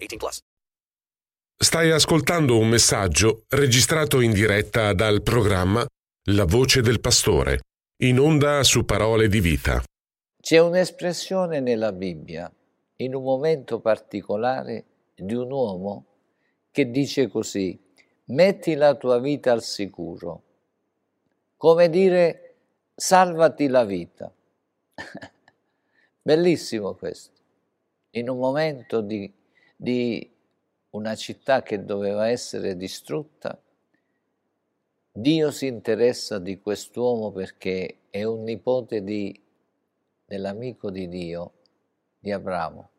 18 plus. Stai ascoltando un messaggio registrato in diretta dal programma La voce del pastore, in onda su parole di vita. C'è un'espressione nella Bibbia, in un momento particolare, di un uomo che dice così, metti la tua vita al sicuro, come dire, salvati la vita. Bellissimo questo. In un momento di, di una città che doveva essere distrutta, Dio si interessa di quest'uomo perché è un nipote di, dell'amico di Dio, di Abramo.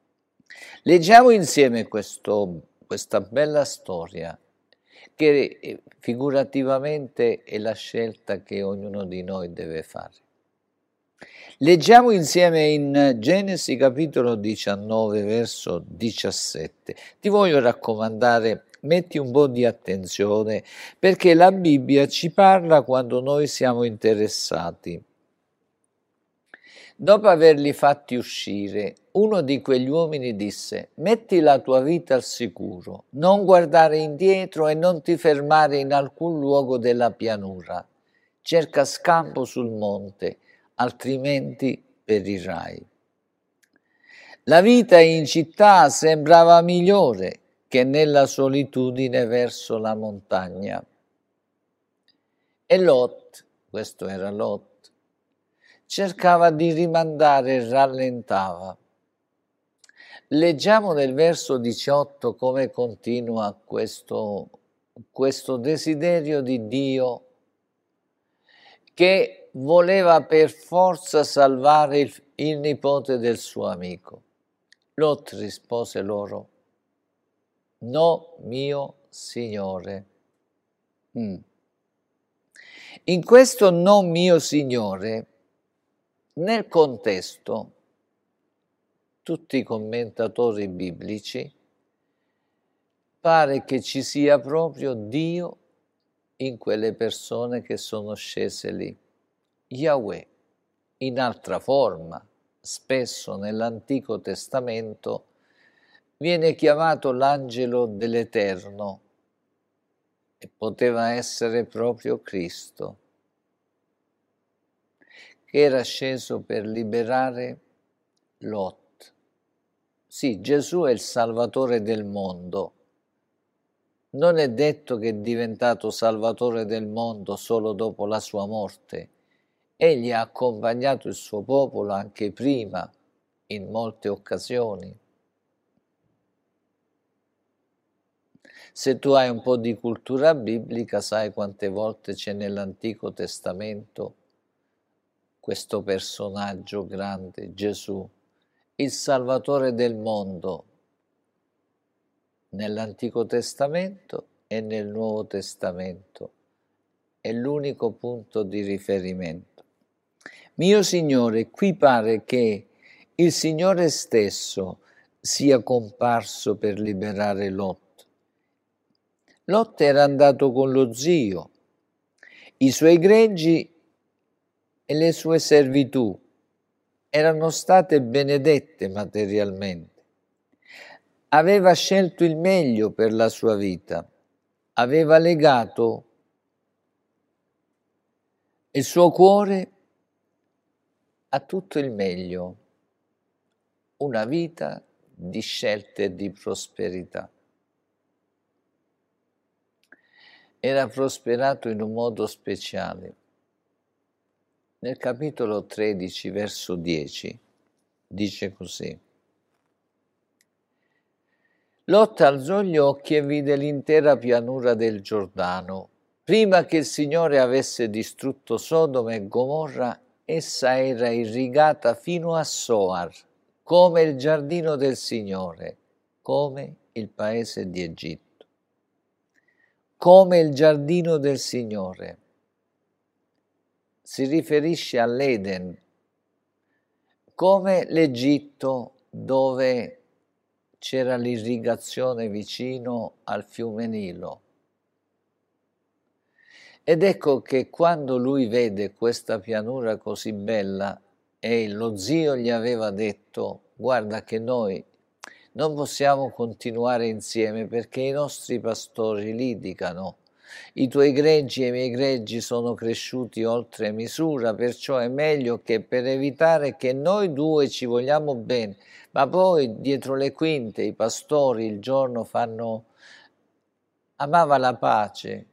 Leggiamo insieme questo, questa bella storia che eh, figurativamente è la scelta che ognuno di noi deve fare. Leggiamo insieme in Genesi capitolo 19 verso 17. Ti voglio raccomandare, metti un po' di attenzione perché la Bibbia ci parla quando noi siamo interessati. Dopo averli fatti uscire, uno di quegli uomini disse, metti la tua vita al sicuro, non guardare indietro e non ti fermare in alcun luogo della pianura. Cerca scampo sul monte altrimenti perirai. La vita in città sembrava migliore che nella solitudine verso la montagna. E Lot, questo era Lot, cercava di rimandare e rallentava. Leggiamo nel verso 18 come continua questo, questo desiderio di Dio che voleva per forza salvare il, il nipote del suo amico. Lot rispose loro, no mio signore. Mm. In questo no mio signore, nel contesto, tutti i commentatori biblici, pare che ci sia proprio Dio in quelle persone che sono scese lì. Yahweh, in altra forma, spesso nell'Antico Testamento, viene chiamato l'angelo dell'Eterno e poteva essere proprio Cristo, che era sceso per liberare Lot. Sì, Gesù è il Salvatore del mondo. Non è detto che è diventato Salvatore del mondo solo dopo la sua morte, Egli ha accompagnato il suo popolo anche prima, in molte occasioni. Se tu hai un po' di cultura biblica, sai quante volte c'è nell'Antico Testamento questo personaggio grande, Gesù, il Salvatore del mondo, nell'Antico Testamento e nel Nuovo Testamento. È l'unico punto di riferimento. Mio Signore, qui pare che il Signore stesso sia comparso per liberare Lot. Lot era andato con lo zio, i suoi greggi e le sue servitù erano state benedette materialmente. Aveva scelto il meglio per la sua vita, aveva legato il suo cuore ha tutto il meglio, una vita di scelte e di prosperità. Era prosperato in un modo speciale. Nel capitolo 13, verso 10, dice così. Lotta alzò gli occhi e vide l'intera pianura del Giordano. Prima che il Signore avesse distrutto Sodoma e Gomorra essa era irrigata fino a Soar, come il giardino del Signore, come il paese di Egitto, come il giardino del Signore. Si riferisce all'Eden, come l'Egitto dove c'era l'irrigazione vicino al fiume Nilo. Ed ecco che quando lui vede questa pianura così bella e lo zio gli aveva detto guarda che noi non possiamo continuare insieme perché i nostri pastori litigano. I tuoi greggi e i miei greggi sono cresciuti oltre misura, perciò è meglio che per evitare che noi due ci vogliamo bene, ma poi dietro le quinte i pastori il giorno fanno amava la pace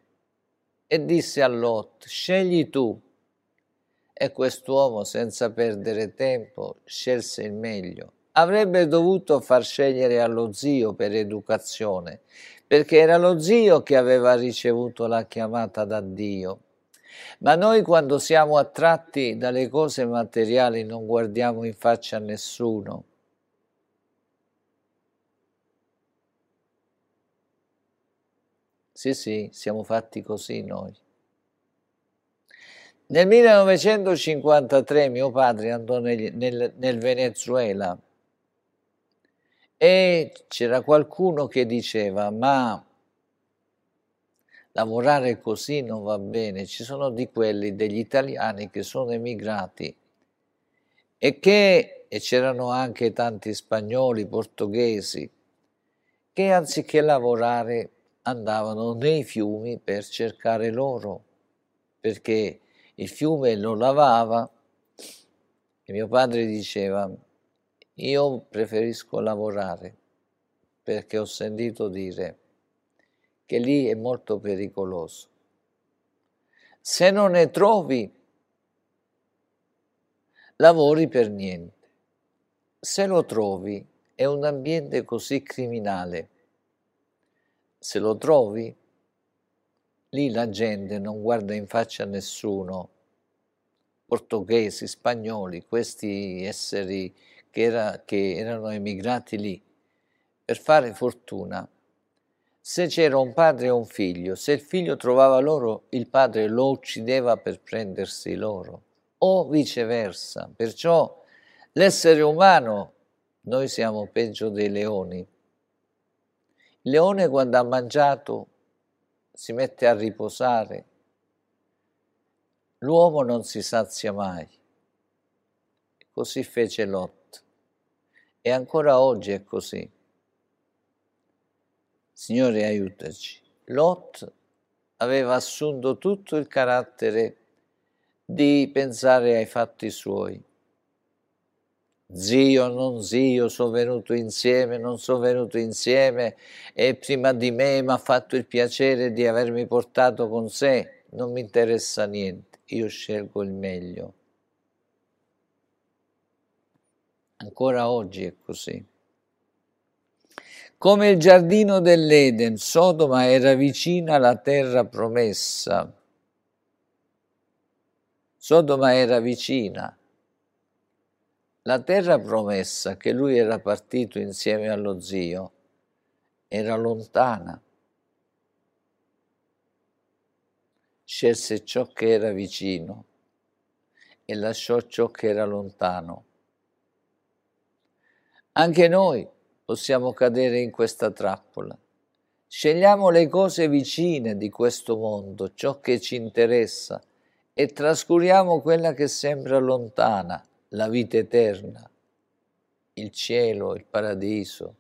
e disse a Lot scegli tu e quest'uomo senza perdere tempo scelse il meglio. Avrebbe dovuto far scegliere allo zio per educazione perché era lo zio che aveva ricevuto la chiamata da Dio. Ma noi quando siamo attratti dalle cose materiali non guardiamo in faccia a nessuno Sì, sì, siamo fatti così noi. Nel 1953 mio padre andò nel, nel, nel Venezuela e c'era qualcuno che diceva ma lavorare così non va bene, ci sono di quelli degli italiani che sono emigrati e che e c'erano anche tanti spagnoli, portoghesi, che anziché lavorare andavano nei fiumi per cercare l'oro, perché il fiume lo lavava e mio padre diceva io preferisco lavorare perché ho sentito dire che lì è molto pericoloso. Se non ne trovi, lavori per niente. Se lo trovi, è un ambiente così criminale se lo trovi, lì la gente non guarda in faccia a nessuno, portoghesi, spagnoli, questi esseri che, era, che erano emigrati lì per fare fortuna. Se c'era un padre e un figlio, se il figlio trovava loro, il padre lo uccideva per prendersi loro, o viceversa. Perciò l'essere umano, noi siamo peggio dei leoni il leone quando ha mangiato si mette a riposare. L'uomo non si sazia mai. Così fece Lot. E ancora oggi è così. Signore aiutaci. Lot aveva assunto tutto il carattere di pensare ai fatti suoi zio, non zio, sono venuto insieme, non sono venuto insieme e prima di me mi ha fatto il piacere di avermi portato con sé, non mi interessa niente, io scelgo il meglio. Ancora oggi è così. Come il giardino dell'Eden, Sodoma era vicina alla terra promessa. Sodoma era vicina la terra promessa che lui era partito insieme allo zio era lontana. Scelse ciò che era vicino e lasciò ciò che era lontano. Anche noi possiamo cadere in questa trappola. Scegliamo le cose vicine di questo mondo, ciò che ci interessa, e trascuriamo quella che sembra lontana la vita eterna, il cielo, il paradiso,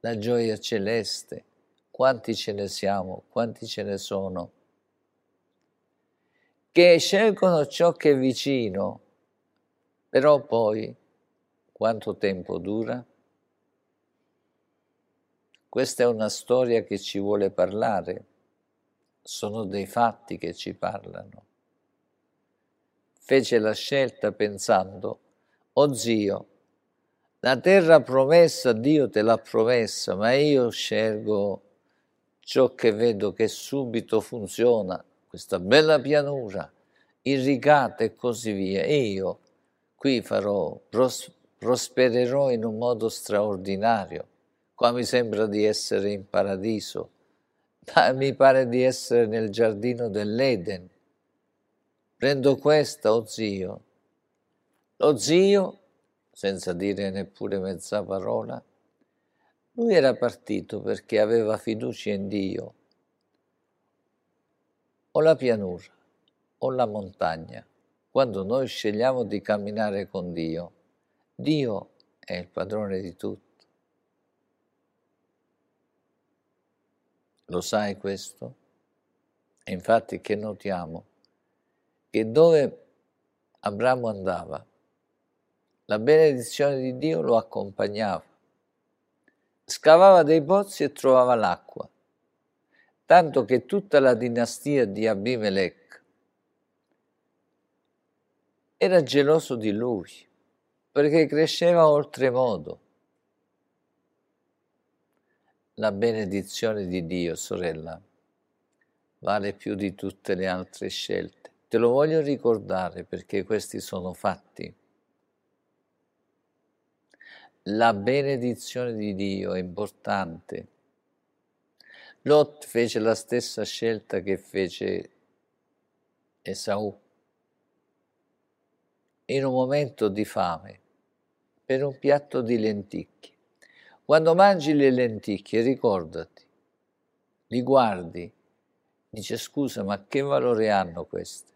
la gioia celeste. Quanti ce ne siamo, quanti ce ne sono, che scelgono ciò che è vicino, però poi quanto tempo dura? Questa è una storia che ci vuole parlare sono dei fatti che ci parlano. Fece la scelta pensando, oh zio, la terra promessa Dio te l'ha promessa, ma io scelgo ciò che vedo che subito funziona, questa bella pianura, irrigata e così via. E io qui farò, pros- prospererò in un modo straordinario. Qua mi sembra di essere in paradiso, ma mi pare di essere nel giardino dell'Eden. Prendo questa, oh zio. Lo zio, senza dire neppure mezza parola, lui era partito perché aveva fiducia in Dio. O la pianura o la montagna. Quando noi scegliamo di camminare con Dio, Dio è il padrone di tutto. Lo sai questo? E infatti che notiamo? Che dove Abramo andava, la benedizione di Dio lo accompagnava scavava dei pozzi e trovava l'acqua, tanto che tutta la dinastia di Abimelech era geloso di lui, perché cresceva oltremodo. La benedizione di Dio, sorella, vale più di tutte le altre scelte. Te lo voglio ricordare perché questi sono fatti la benedizione di Dio è importante. Lot fece la stessa scelta che fece Esaù. In un momento di fame, per un piatto di lenticchie. Quando mangi le lenticchie, ricordati, li guardi, dice scusa, ma che valore hanno queste?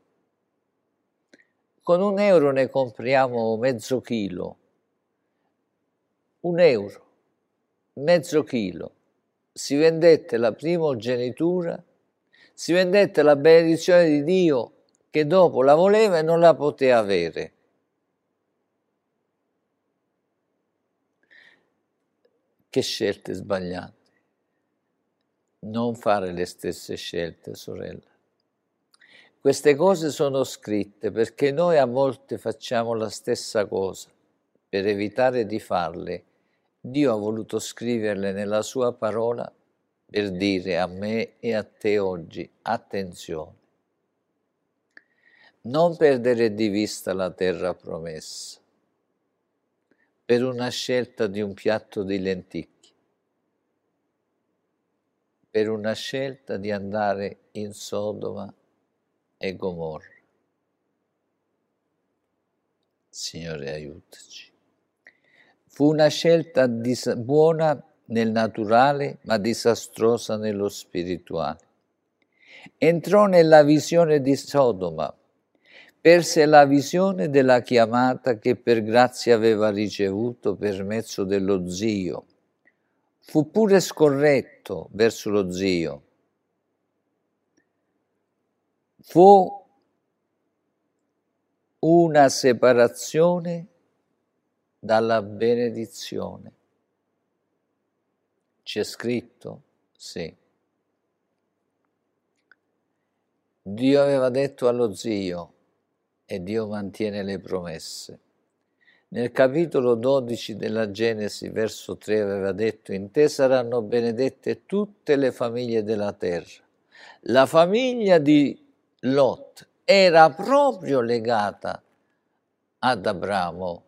Con un euro ne compriamo mezzo chilo un euro, mezzo chilo, si vendette la primogenitura, si vendette la benedizione di Dio che dopo la voleva e non la poteva avere. Che scelte sbagliate. Non fare le stesse scelte, sorella. Queste cose sono scritte perché noi a volte facciamo la stessa cosa. Per evitare di farle, Dio ha voluto scriverle nella sua parola per dire a me e a te oggi, attenzione, non perdere di vista la terra promessa per una scelta di un piatto di lenticchie, per una scelta di andare in Sodoma e Gomorra. Signore, aiutaci. Fu una scelta buona nel naturale, ma disastrosa nello spirituale. Entrò nella visione di Sodoma, perse la visione della chiamata che per grazia aveva ricevuto per mezzo dello zio. Fu pure scorretto verso lo zio. Fu una separazione dalla benedizione. C'è scritto? Sì. Dio aveva detto allo zio e Dio mantiene le promesse. Nel capitolo 12 della Genesi, verso 3, aveva detto, in te saranno benedette tutte le famiglie della terra. La famiglia di Lot era proprio legata ad Abramo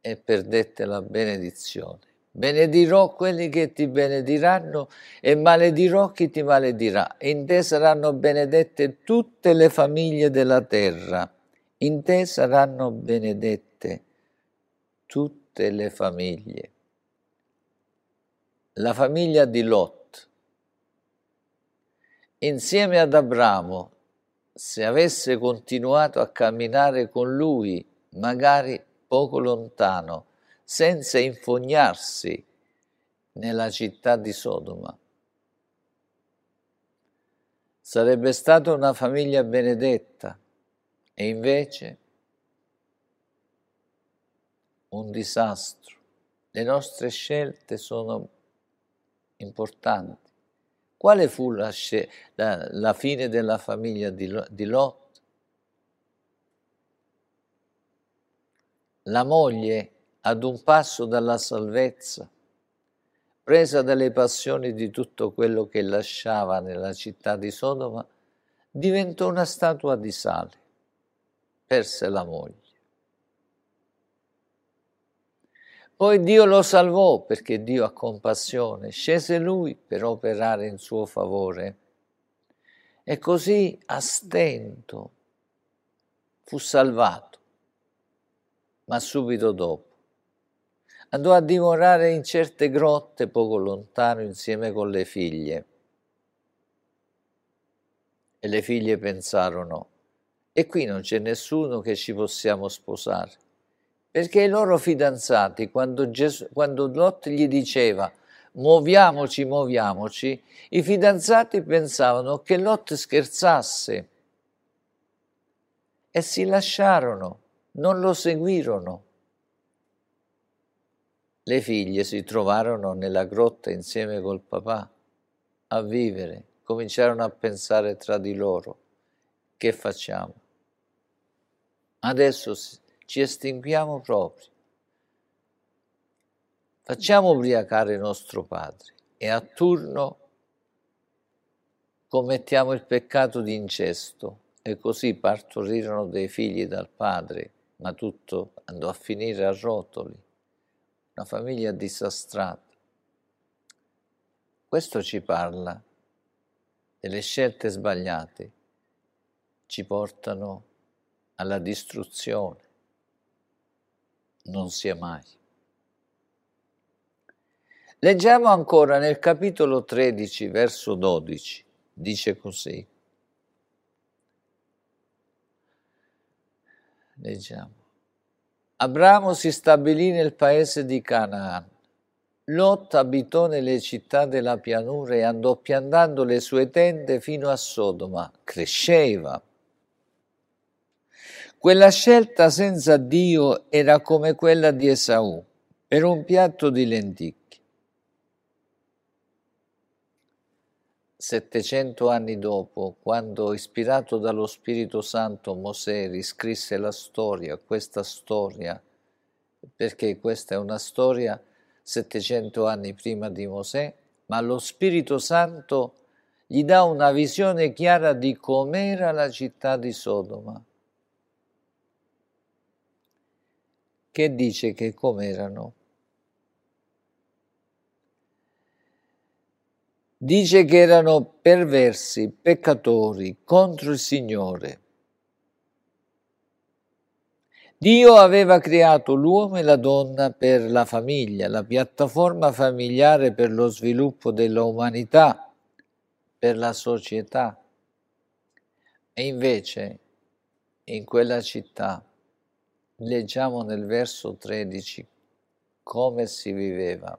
e perdette la benedizione. Benedirò quelli che ti benediranno e maledirò chi ti maledirà. In te saranno benedette tutte le famiglie della terra. In te saranno benedette tutte le famiglie. La famiglia di Lot, insieme ad Abramo, se avesse continuato a camminare con lui, magari poco lontano, senza infognarsi nella città di Sodoma. Sarebbe stata una famiglia benedetta e invece un disastro. Le nostre scelte sono importanti, Quale fu la, la, la fine della famiglia di, di Lot? La moglie, ad un passo dalla salvezza, presa dalle passioni di tutto quello che lasciava nella città di Sodoma, diventò una statua di sale, perse la moglie. Poi Dio lo salvò perché Dio ha compassione, scese lui per operare in suo favore. E così a stento fu salvato, ma subito dopo andò a dimorare in certe grotte poco lontano insieme con le figlie. E le figlie pensarono, e qui non c'è nessuno che ci possiamo sposare. Perché i loro fidanzati, quando, Gesù, quando Lot gli diceva muoviamoci, muoviamoci, i fidanzati pensavano che Lot scherzasse e si lasciarono, non lo seguirono. Le figlie si trovarono nella grotta insieme col papà a vivere, cominciarono a pensare tra di loro, che facciamo? Adesso ci estinguiamo proprio. Facciamo ubriacare nostro padre e a turno commettiamo il peccato di incesto e così partorirono dei figli dal padre, ma tutto andò a finire a rotoli, una famiglia disastrata. Questo ci parla delle scelte sbagliate, ci portano alla distruzione non sia mai. Leggiamo ancora nel capitolo 13, verso 12, dice così. Leggiamo. Abramo si stabilì nel paese di Canaan. Lot abitò nelle città della pianura e andò piantando le sue tende fino a Sodoma. Cresceva, quella scelta senza Dio era come quella di Esaù, per un piatto di lenticchie. Settecento anni dopo, quando ispirato dallo Spirito Santo Mosè riscrisse la storia, questa storia, perché questa è una storia 700 anni prima di Mosè, ma lo Spirito Santo gli dà una visione chiara di com'era la città di Sodoma che dice che com'erano. Dice che erano perversi, peccatori contro il Signore. Dio aveva creato l'uomo e la donna per la famiglia, la piattaforma familiare per lo sviluppo della umanità, per la società. E invece in quella città Leggiamo nel verso 13 come si viveva.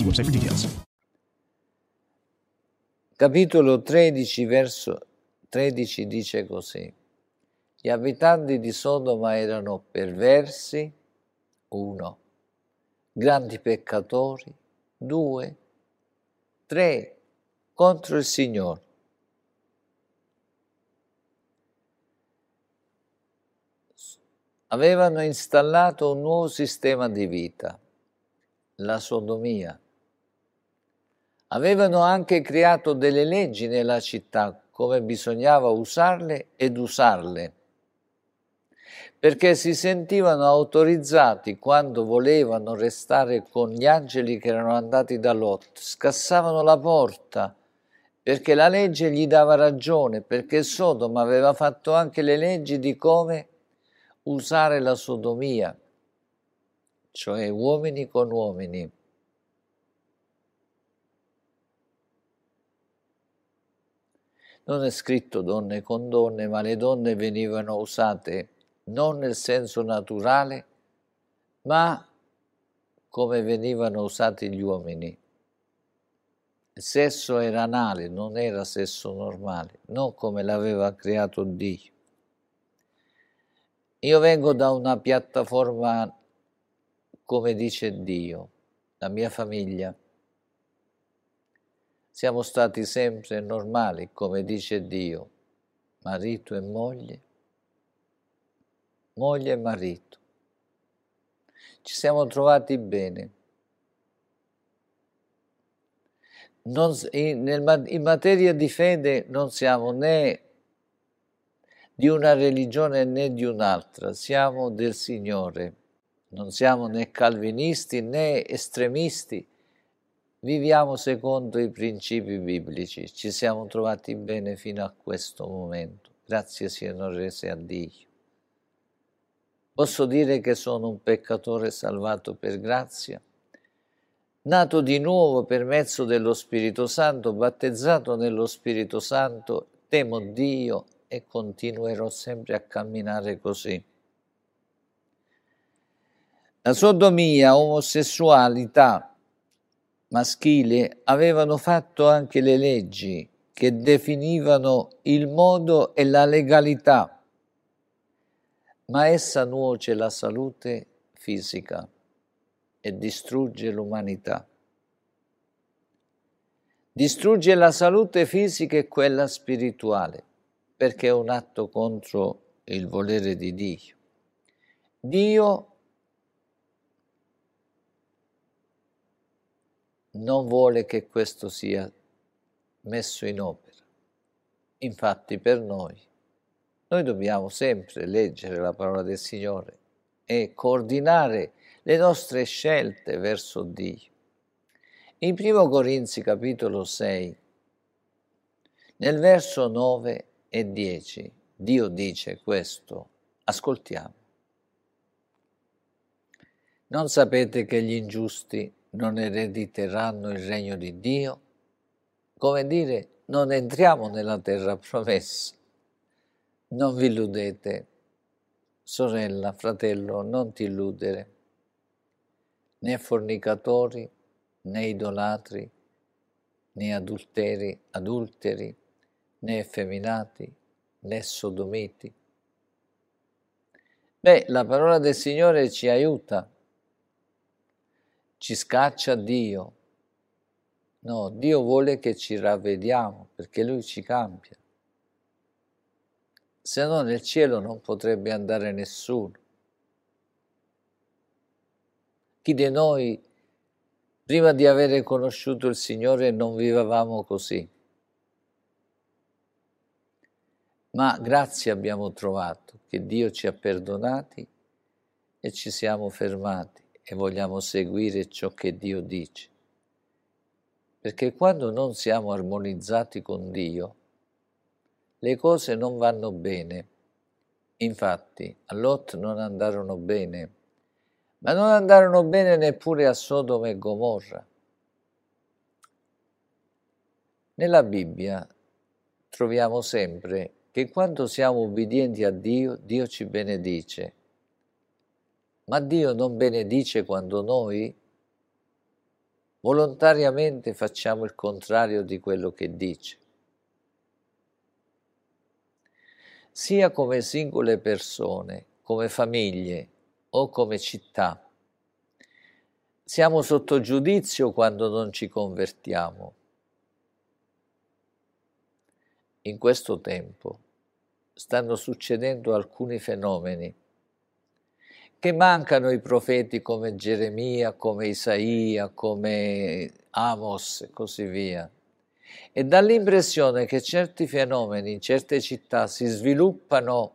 See website for details. Capitolo 13, verso 13 dice così. Gli abitanti di Sodoma erano perversi, uno, grandi peccatori, due, tre, contro il Signore. Avevano installato un nuovo sistema di vita, la sodomia. Avevano anche creato delle leggi nella città, come bisognava usarle ed usarle, perché si sentivano autorizzati quando volevano restare con gli angeli che erano andati da Lot, scassavano la porta, perché la legge gli dava ragione, perché Sodoma aveva fatto anche le leggi di come usare la sodomia, cioè uomini con uomini. Non è scritto donne con donne, ma le donne venivano usate non nel senso naturale, ma come venivano usati gli uomini. Il sesso era anale, non era sesso normale, non come l'aveva creato Dio. Io vengo da una piattaforma come dice Dio, la mia famiglia. Siamo stati sempre normali, come dice Dio, marito e moglie, moglie e marito. Ci siamo trovati bene. Non, in, nel, in materia di fede non siamo né di una religione né di un'altra, siamo del Signore. Non siamo né calvinisti né estremisti, viviamo secondo i principi biblici, ci siamo trovati bene fino a questo momento. Grazie siano rese a Dio. Posso dire che sono un peccatore salvato per grazia, nato di nuovo per mezzo dello Spirito Santo, battezzato nello Spirito Santo, temo Dio e continuerò sempre a camminare così. La sodomia, omosessualità maschile avevano fatto anche le leggi che definivano il modo e la legalità, ma essa nuoce la salute fisica e distrugge l'umanità. Distrugge la salute fisica e quella spirituale, perché è un atto contro il volere di Dio. Dio non vuole che questo sia messo in opera. Infatti per noi, noi dobbiamo sempre leggere la parola del Signore e coordinare le nostre scelte verso Dio. In 1 Corinzi capitolo 6, nel verso 9 e 10, Dio dice questo, ascoltiamo. Non sapete che gli ingiusti non erediteranno il regno di Dio? Come dire, non entriamo nella terra promessa. Non vi illudete, sorella, fratello, non ti illudere, né fornicatori, né idolatri, né adulteri, adulteri, né effeminati, né sodomiti. Beh, la parola del Signore ci aiuta ci scaccia Dio. No, Dio vuole che ci ravvediamo perché Lui ci cambia. Se no nel cielo non potrebbe andare nessuno. Chi di noi, prima di avere conosciuto il Signore, non vivevamo così? Ma grazie abbiamo trovato che Dio ci ha perdonati e ci siamo fermati e vogliamo seguire ciò che Dio dice. Perché quando non siamo armonizzati con Dio, le cose non vanno bene. Infatti a Lot non andarono bene, ma non andarono bene neppure a Sodoma e Gomorra. Nella Bibbia troviamo sempre che quando siamo ubbidienti a Dio, Dio ci benedice ma Dio non benedice quando noi volontariamente facciamo il contrario di quello che dice. Sia come singole persone, come famiglie o come città, siamo sotto giudizio quando non ci convertiamo. In questo tempo stanno succedendo alcuni fenomeni che mancano i profeti come Geremia, come Isaia, come Amos e così via. E dà l'impressione che certi fenomeni in certe città si sviluppano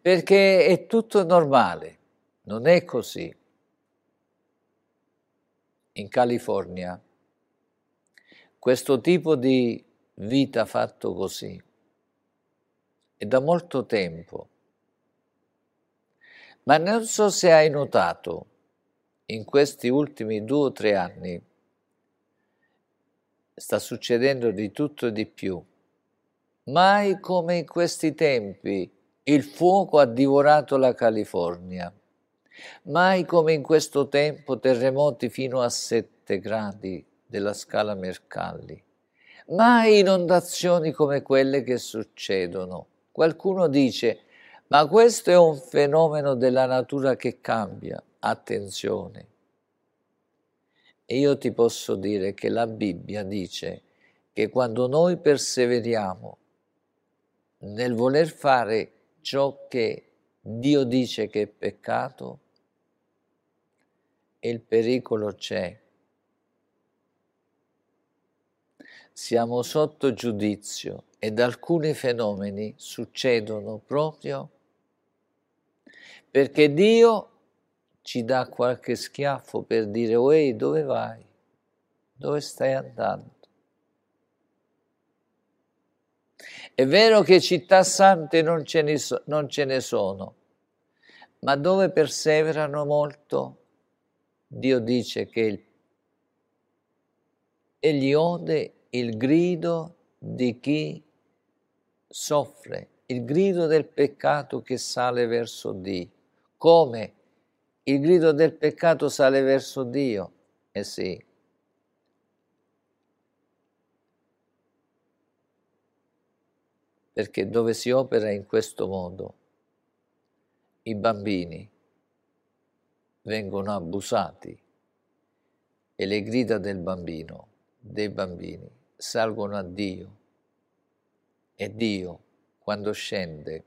perché è tutto normale. Non è così. In California questo tipo di vita fatto così è da molto tempo. Ma non so se hai notato in questi ultimi due o tre anni sta succedendo di tutto e di più. Mai come in questi tempi il fuoco ha divorato la California. Mai come in questo tempo terremoti fino a 7 gradi della scala Mercalli. Mai inondazioni come quelle che succedono. Qualcuno dice, ma questo è un fenomeno della natura che cambia. Attenzione. E io ti posso dire che la Bibbia dice che quando noi perseveriamo nel voler fare ciò che Dio dice che è peccato, il pericolo c'è siamo sotto giudizio ed alcuni fenomeni succedono proprio perché Dio ci dà qualche schiaffo per dire, ehi, dove vai? Dove stai andando? È vero che città sante non ce ne, so, non ce ne sono, ma dove perseverano molto, Dio dice che il, egli ode il grido di chi soffre, il grido del peccato che sale verso Dio. Come? Il grido del peccato sale verso Dio? Eh sì. Perché dove si opera in questo modo, i bambini vengono abusati e le grida del bambino, dei bambini, salgono a Dio e Dio, quando scende,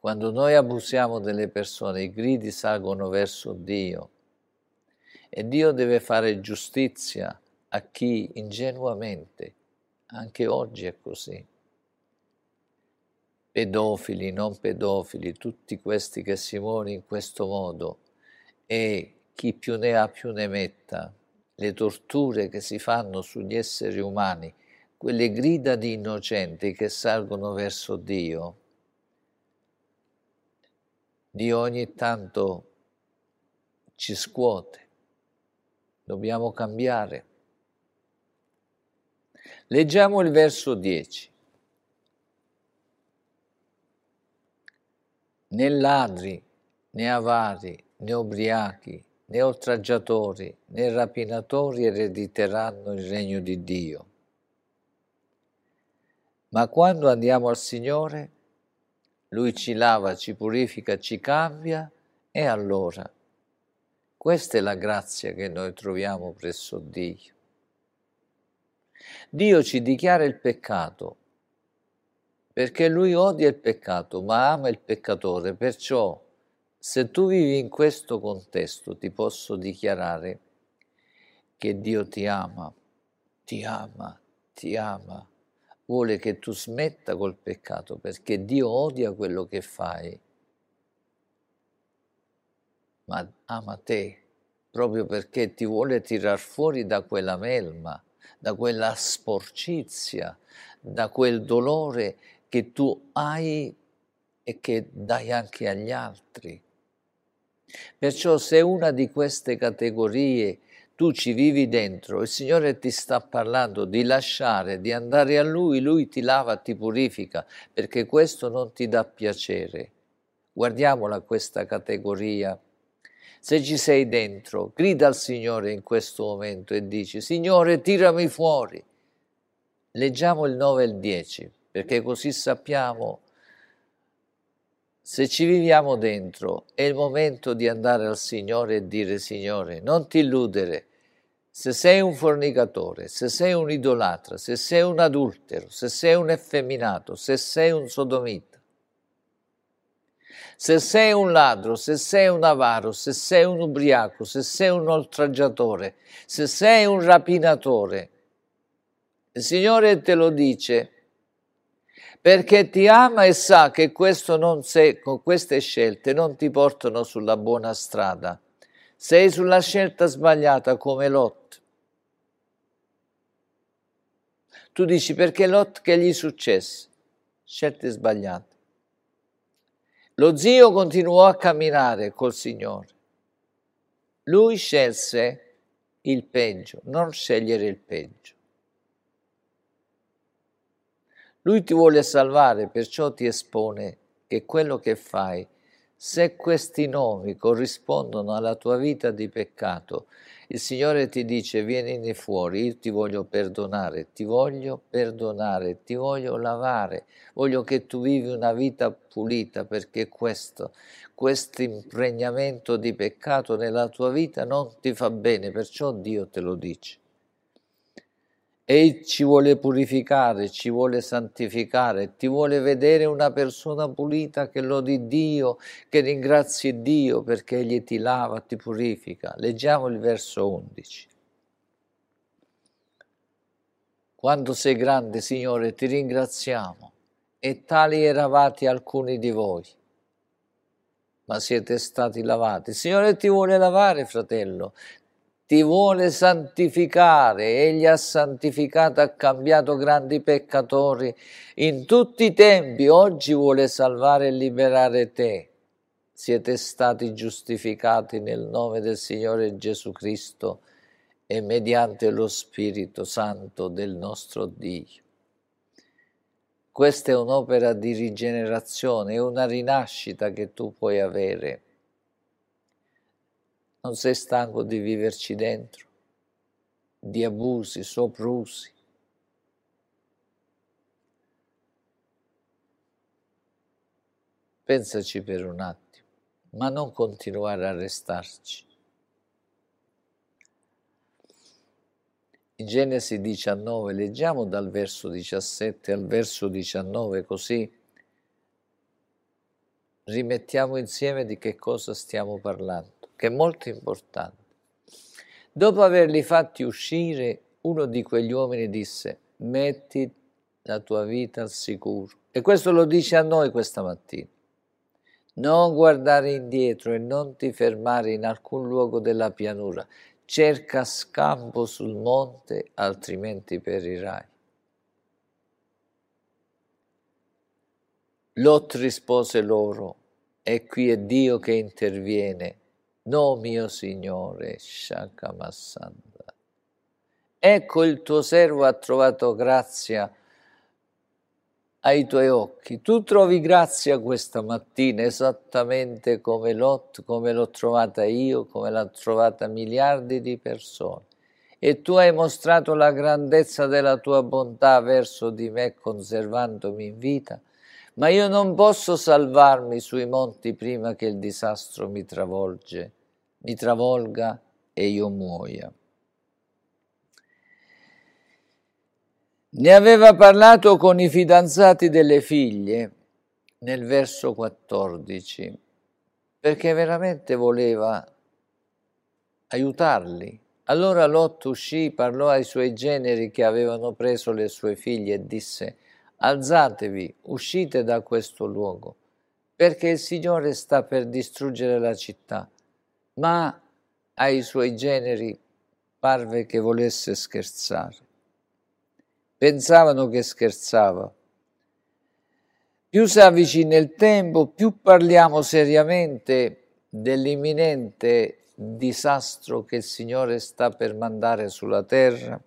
quando noi abusiamo delle persone, i gridi salgono verso Dio e Dio deve fare giustizia a chi ingenuamente, anche oggi è così, pedofili, non pedofili, tutti questi che si muovono in questo modo, e chi più ne ha più ne metta, le torture che si fanno sugli esseri umani, quelle grida di innocenti che salgono verso Dio, Dio ogni tanto ci scuote, dobbiamo cambiare. Leggiamo il verso 10. Né ladri, né avari, né ubriachi, né oltraggiatori, né rapinatori erediteranno il regno di Dio. Ma quando andiamo al Signore, Lui ci lava, ci purifica, ci cambia e allora questa è la grazia che noi troviamo presso Dio. Dio ci dichiara il peccato perché Lui odia il peccato ma ama il peccatore, perciò se tu vivi in questo contesto, ti posso dichiarare che Dio ti ama, ti ama, ti ama, vuole che tu smetta col peccato perché Dio odia quello che fai, ma ama te proprio perché ti vuole tirar fuori da quella melma, da quella sporcizia, da quel dolore che tu hai e che dai anche agli altri. Perciò se una di queste categorie tu ci vivi dentro, il Signore ti sta parlando di lasciare, di andare a Lui, Lui ti lava, ti purifica, perché questo non ti dà piacere. Guardiamola questa categoria. Se ci sei dentro, grida al Signore in questo momento e dici, Signore, tirami fuori. Leggiamo il 9 e il 10, perché così sappiamo se ci viviamo dentro, è il momento di andare al Signore e dire Signore, non ti illudere, se sei un fornicatore, se sei un idolatra, se sei un adultero, se sei un effeminato, se sei un sodomita, se sei un ladro, se sei un avaro, se sei un ubriaco, se sei un oltraggiatore, se sei un rapinatore, il Signore te lo dice perché ti ama e sa che sei, con queste scelte non ti portano sulla buona strada. Sei sulla scelta sbagliata come Lot. Tu dici perché Lot che gli successe? Scelte sbagliate. Lo zio continuò a camminare col Signore. Lui scelse il peggio, non scegliere il peggio. Lui ti vuole salvare, perciò ti espone che quello che fai, se questi nomi corrispondono alla tua vita di peccato, il Signore ti dice vienini fuori, io ti voglio perdonare, ti voglio perdonare, ti voglio lavare, voglio che tu vivi una vita pulita perché questo, questo impregnamento di peccato nella tua vita non ti fa bene, perciò Dio te lo dice e ci vuole purificare, ci vuole santificare, ti vuole vedere una persona pulita che lodi Dio, che ringrazi Dio perché Egli ti lava, ti purifica. Leggiamo il verso 11. Quando sei grande, Signore, ti ringraziamo e tali eravate alcuni di voi, ma siete stati lavati. Signore ti vuole lavare, fratello, ti vuole santificare, egli ha santificato, ha cambiato grandi peccatori in tutti i tempi, oggi vuole salvare e liberare te. Siete stati giustificati nel nome del Signore Gesù Cristo e mediante lo Spirito Santo del nostro Dio. Questa è un'opera di rigenerazione, è una rinascita che tu puoi avere non sei stanco di viverci dentro, di abusi, soprusi. Pensaci per un attimo, ma non continuare a restarci. In Genesi 19, leggiamo dal verso 17 al verso 19, così rimettiamo insieme di che cosa stiamo parlando che è molto importante. Dopo averli fatti uscire, uno di quegli uomini disse, metti la tua vita al sicuro. E questo lo dice a noi questa mattina. Non guardare indietro e non ti fermare in alcun luogo della pianura. Cerca scampo sul monte, altrimenti perirai. Lot rispose loro, e qui è Dio che interviene No, mio Signore, Shakamassanda. Ecco il tuo servo ha trovato grazia ai tuoi occhi. Tu trovi grazia questa mattina esattamente come Lot, come l'ho trovata io, come l'ha trovata miliardi di persone. E tu hai mostrato la grandezza della tua bontà verso di me conservandomi in vita ma io non posso salvarmi sui monti prima che il disastro mi travolge, mi travolga e io muoia. Ne aveva parlato con i fidanzati delle figlie nel verso 14, perché veramente voleva aiutarli. Allora Lot uscì, parlò ai suoi generi che avevano preso le sue figlie e disse, alzatevi, uscite da questo luogo, perché il Signore sta per distruggere la città. Ma ai suoi generi parve che volesse scherzare. Pensavano che scherzava. Più si avvicina il tempo, più parliamo seriamente dell'imminente disastro che il Signore sta per mandare sulla terra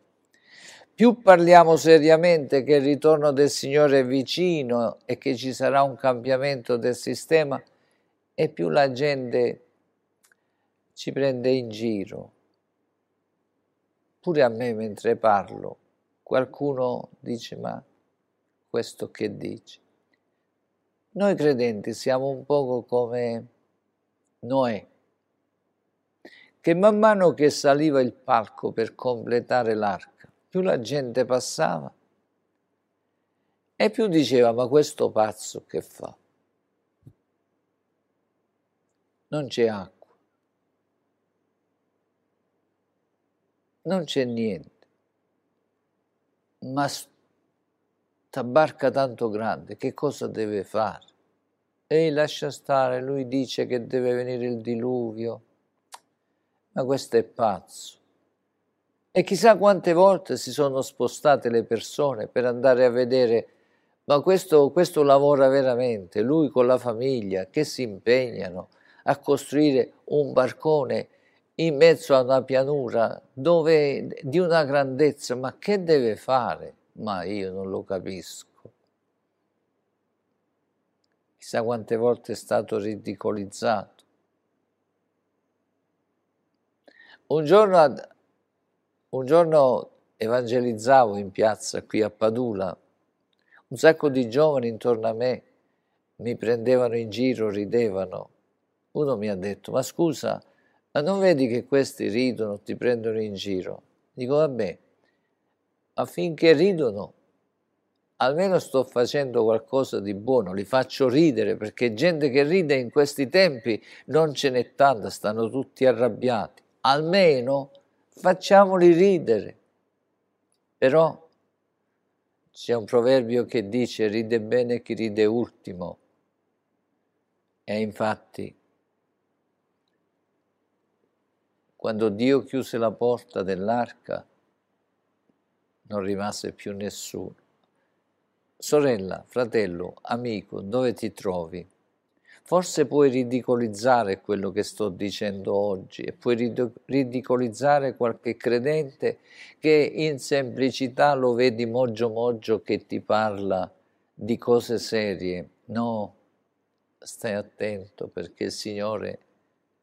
più parliamo seriamente che il ritorno del Signore è vicino e che ci sarà un cambiamento del sistema, e più la gente ci prende in giro. Pure a me mentre parlo, qualcuno dice ma questo che dice? Noi credenti siamo un poco come Noè, che man mano che saliva il palco per completare l'arca, più la gente passava e più diceva ma questo pazzo che fa? Non c'è acqua, non c'è niente, ma sta barca tanto grande, che cosa deve fare? Ehi, lascia stare, lui dice che deve venire il diluvio, ma questo è pazzo. E chissà quante volte si sono spostate le persone per andare a vedere, ma questo, questo lavora veramente, lui con la famiglia, che si impegnano a costruire un barcone in mezzo a una pianura dove, di una grandezza, ma che deve fare? Ma io non lo capisco. Chissà quante volte è stato ridicolizzato. Un giorno, un giorno evangelizzavo in piazza qui a Padula, un sacco di giovani intorno a me mi prendevano in giro, ridevano. Uno mi ha detto, ma scusa, ma non vedi che questi ridono, ti prendono in giro? Dico, vabbè, affinché ridono, almeno sto facendo qualcosa di buono, li faccio ridere, perché gente che ride in questi tempi non ce n'è tanta, stanno tutti arrabbiati almeno facciamoli ridere. Però c'è un proverbio che dice ride bene chi ride ultimo. E infatti, quando Dio chiuse la porta dell'arca, non rimase più nessuno. Sorella, fratello, amico, dove ti trovi? Forse puoi ridicolizzare quello che sto dicendo oggi e puoi ridicolizzare qualche credente che in semplicità lo vedi moggio moggio che ti parla di cose serie. No, stai attento perché il Signore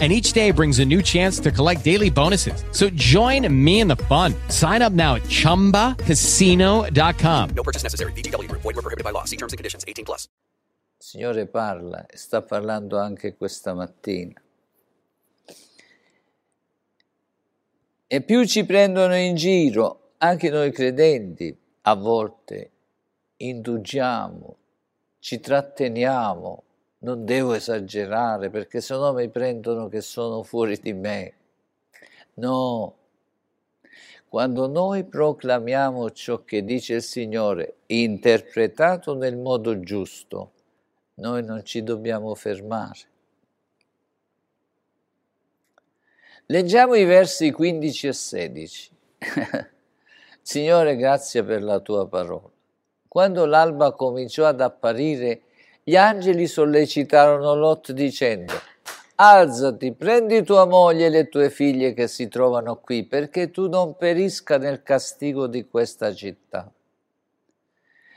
and each day brings a new chance to collect daily bonuses. So join me in the fun. Sign up now at ChumbaCasino.com. No purchase necessary. VGW. Void were prohibited by law. See terms and conditions. 18 plus. Signore parla e sta parlando anche questa mattina. E più ci prendono in giro, anche noi credenti, a volte indugiamo, ci tratteniamo, non devo esagerare perché sennò mi prendono che sono fuori di me. No, quando noi proclamiamo ciò che dice il Signore, interpretato nel modo giusto, noi non ci dobbiamo fermare. Leggiamo i versi 15 e 16. Signore, grazie per la tua parola. Quando l'alba cominciò ad apparire, gli angeli sollecitarono Lot dicendo, alzati, prendi tua moglie e le tue figlie che si trovano qui, perché tu non perisca nel castigo di questa città.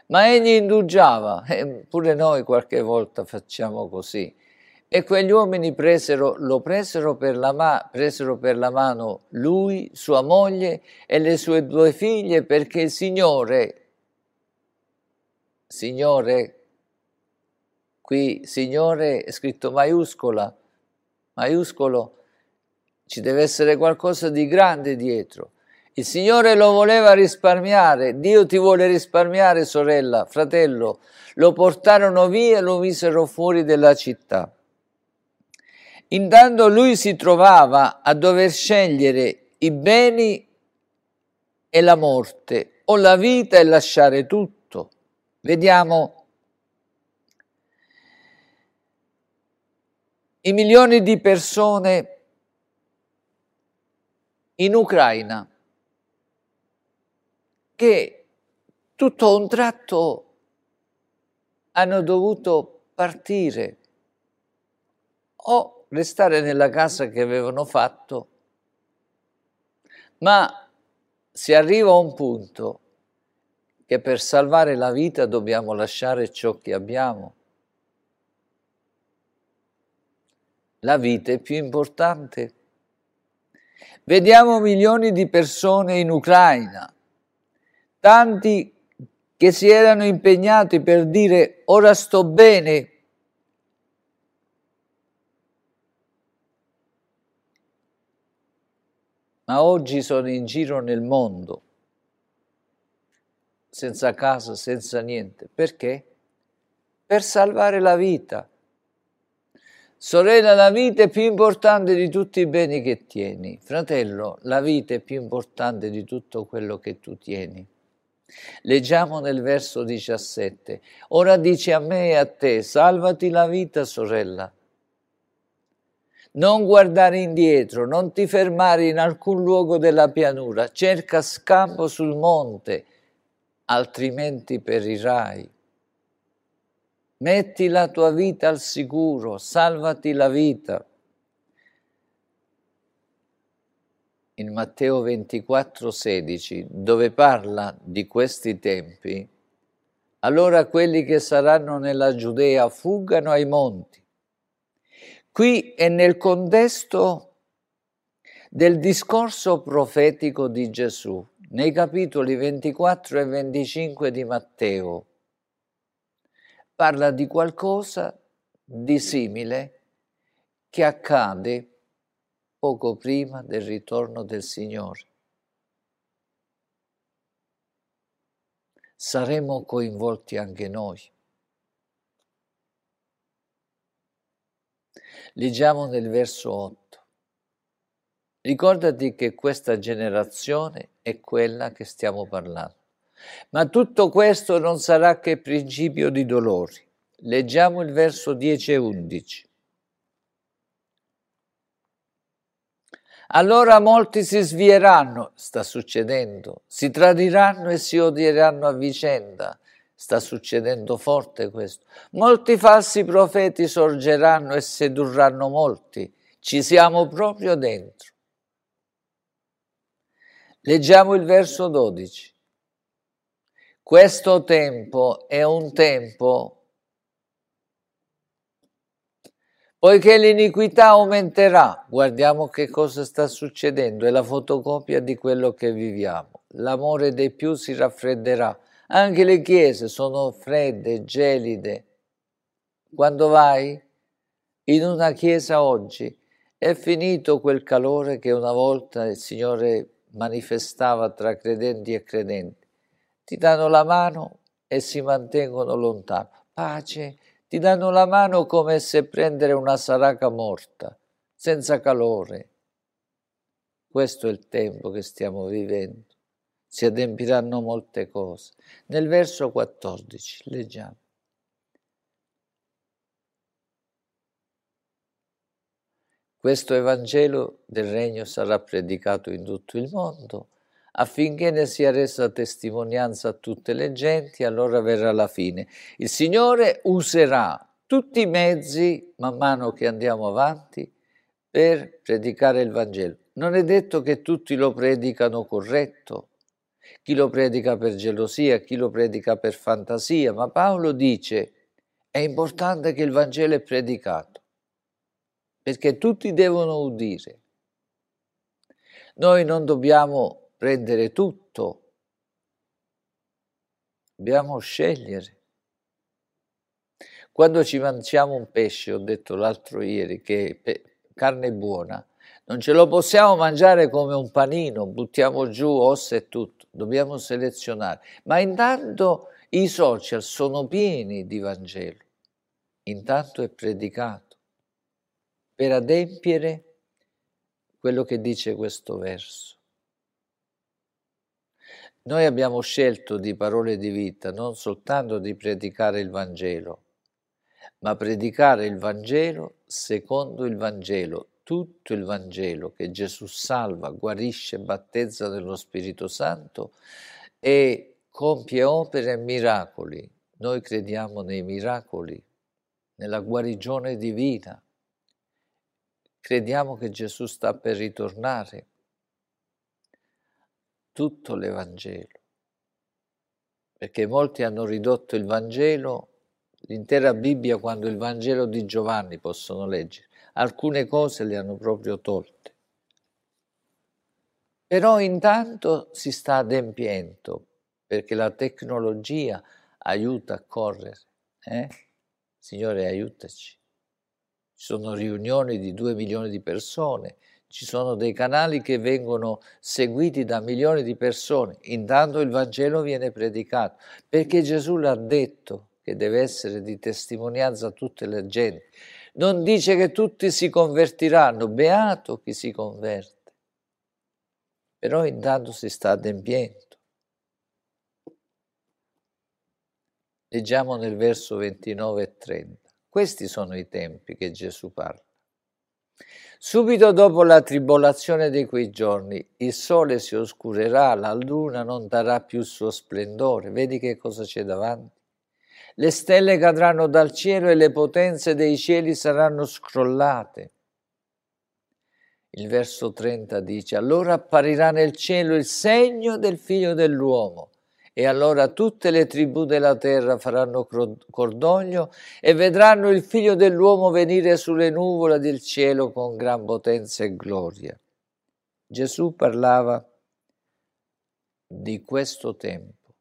Ma egli indugiava, e pure noi qualche volta facciamo così. E quegli uomini presero, lo presero per, la presero per la mano lui, sua moglie e le sue due figlie, perché il Signore, Signore, Qui Signore è scritto maiuscola, maiuscolo, ci deve essere qualcosa di grande dietro. Il Signore lo voleva risparmiare, Dio ti vuole risparmiare, sorella, fratello. Lo portarono via e lo misero fuori della città. Intanto lui si trovava a dover scegliere i beni e la morte, o la vita e lasciare tutto. Vediamo i milioni di persone in Ucraina che tutto a un tratto hanno dovuto partire o restare nella casa che avevano fatto, ma si arriva a un punto che per salvare la vita dobbiamo lasciare ciò che abbiamo La vita è più importante. Vediamo milioni di persone in Ucraina, tanti che si erano impegnati per dire ora sto bene, ma oggi sono in giro nel mondo, senza casa, senza niente. Perché? Per salvare la vita. Sorella, la vita è più importante di tutti i beni che tieni. Fratello, la vita è più importante di tutto quello che tu tieni. Leggiamo nel verso 17. Ora dici a me e a te, salvati la vita, sorella. Non guardare indietro, non ti fermare in alcun luogo della pianura, cerca scampo sul monte, altrimenti perirai. Metti la tua vita al sicuro, salvati la vita. in Matteo 24, 16, dove parla di questi tempi, allora quelli che saranno nella Giudea fuggano ai monti. Qui è nel contesto del discorso profetico di Gesù, nei capitoli 24 e 25 di Matteo. Parla di qualcosa di simile che accade poco prima del ritorno del Signore. Saremo coinvolti anche noi. Leggiamo nel verso 8. Ricordati che questa generazione è quella che stiamo parlando. Ma tutto questo non sarà che principio di dolori. Leggiamo il verso 10 e 11. Allora molti si svieranno, sta succedendo, si tradiranno e si odieranno a vicenda, sta succedendo forte questo. Molti falsi profeti sorgeranno e sedurranno molti, ci siamo proprio dentro. Leggiamo il verso 12. Questo tempo è un tempo Poiché l'iniquità aumenterà, guardiamo che cosa sta succedendo, è la fotocopia di quello che viviamo. L'amore dei più si raffredderà. Anche le chiese sono fredde, gelide. Quando vai in una chiesa oggi è finito quel calore che una volta il Signore manifestava tra credenti e credenti. Ti danno la mano e si mantengono lontano. Pace, ti danno la mano come se prendere una saraca morta, senza calore. Questo è il tempo che stiamo vivendo. Si adempiranno molte cose. Nel verso 14 leggiamo. Questo Evangelo del Regno sarà predicato in tutto il mondo affinché ne sia resa testimonianza a tutte le genti, allora verrà la fine. Il Signore userà tutti i mezzi, man mano che andiamo avanti, per predicare il Vangelo. Non è detto che tutti lo predicano corretto, chi lo predica per gelosia, chi lo predica per fantasia, ma Paolo dice è importante che il Vangelo è predicato, perché tutti devono udire. Noi non dobbiamo prendere tutto, dobbiamo scegliere. Quando ci mangiamo un pesce, ho detto l'altro ieri che carne buona, non ce lo possiamo mangiare come un panino, buttiamo giù ossa e tutto, dobbiamo selezionare. Ma intanto i social sono pieni di Vangelo, intanto è predicato per adempiere quello che dice questo verso. Noi abbiamo scelto di parole di vita non soltanto di predicare il Vangelo, ma predicare il Vangelo secondo il Vangelo, tutto il Vangelo che Gesù salva, guarisce, battezza dello Spirito Santo e compie opere e miracoli. Noi crediamo nei miracoli, nella guarigione divina. Crediamo che Gesù sta per ritornare tutto l'Evangelo. Perché molti hanno ridotto il Vangelo, l'intera Bibbia quando il Vangelo di Giovanni possono leggere, alcune cose le hanno proprio tolte. Però intanto si sta adempiendo perché la tecnologia aiuta a correre. Eh? Signore, aiutaci. Ci sono riunioni di due milioni di persone, ci sono dei canali che vengono seguiti da milioni di persone. Intanto il Vangelo viene predicato, perché Gesù l'ha detto che deve essere di testimonianza a tutte le genti. Non dice che tutti si convertiranno, beato chi si converte. Però intanto si sta adempiendo. Leggiamo nel verso 29 e 30. Questi sono i tempi che Gesù parla. Subito dopo la tribolazione di quei giorni, il sole si oscurerà, la luna non darà più il suo splendore. Vedi che cosa c'è davanti? Le stelle cadranno dal cielo e le potenze dei cieli saranno scrollate. Il verso 30 dice, allora apparirà nel cielo il segno del figlio dell'uomo e allora tutte le tribù della terra faranno cordoglio e vedranno il figlio dell'uomo venire sulle nuvole del cielo con gran potenza e gloria. Gesù parlava di questo tempo.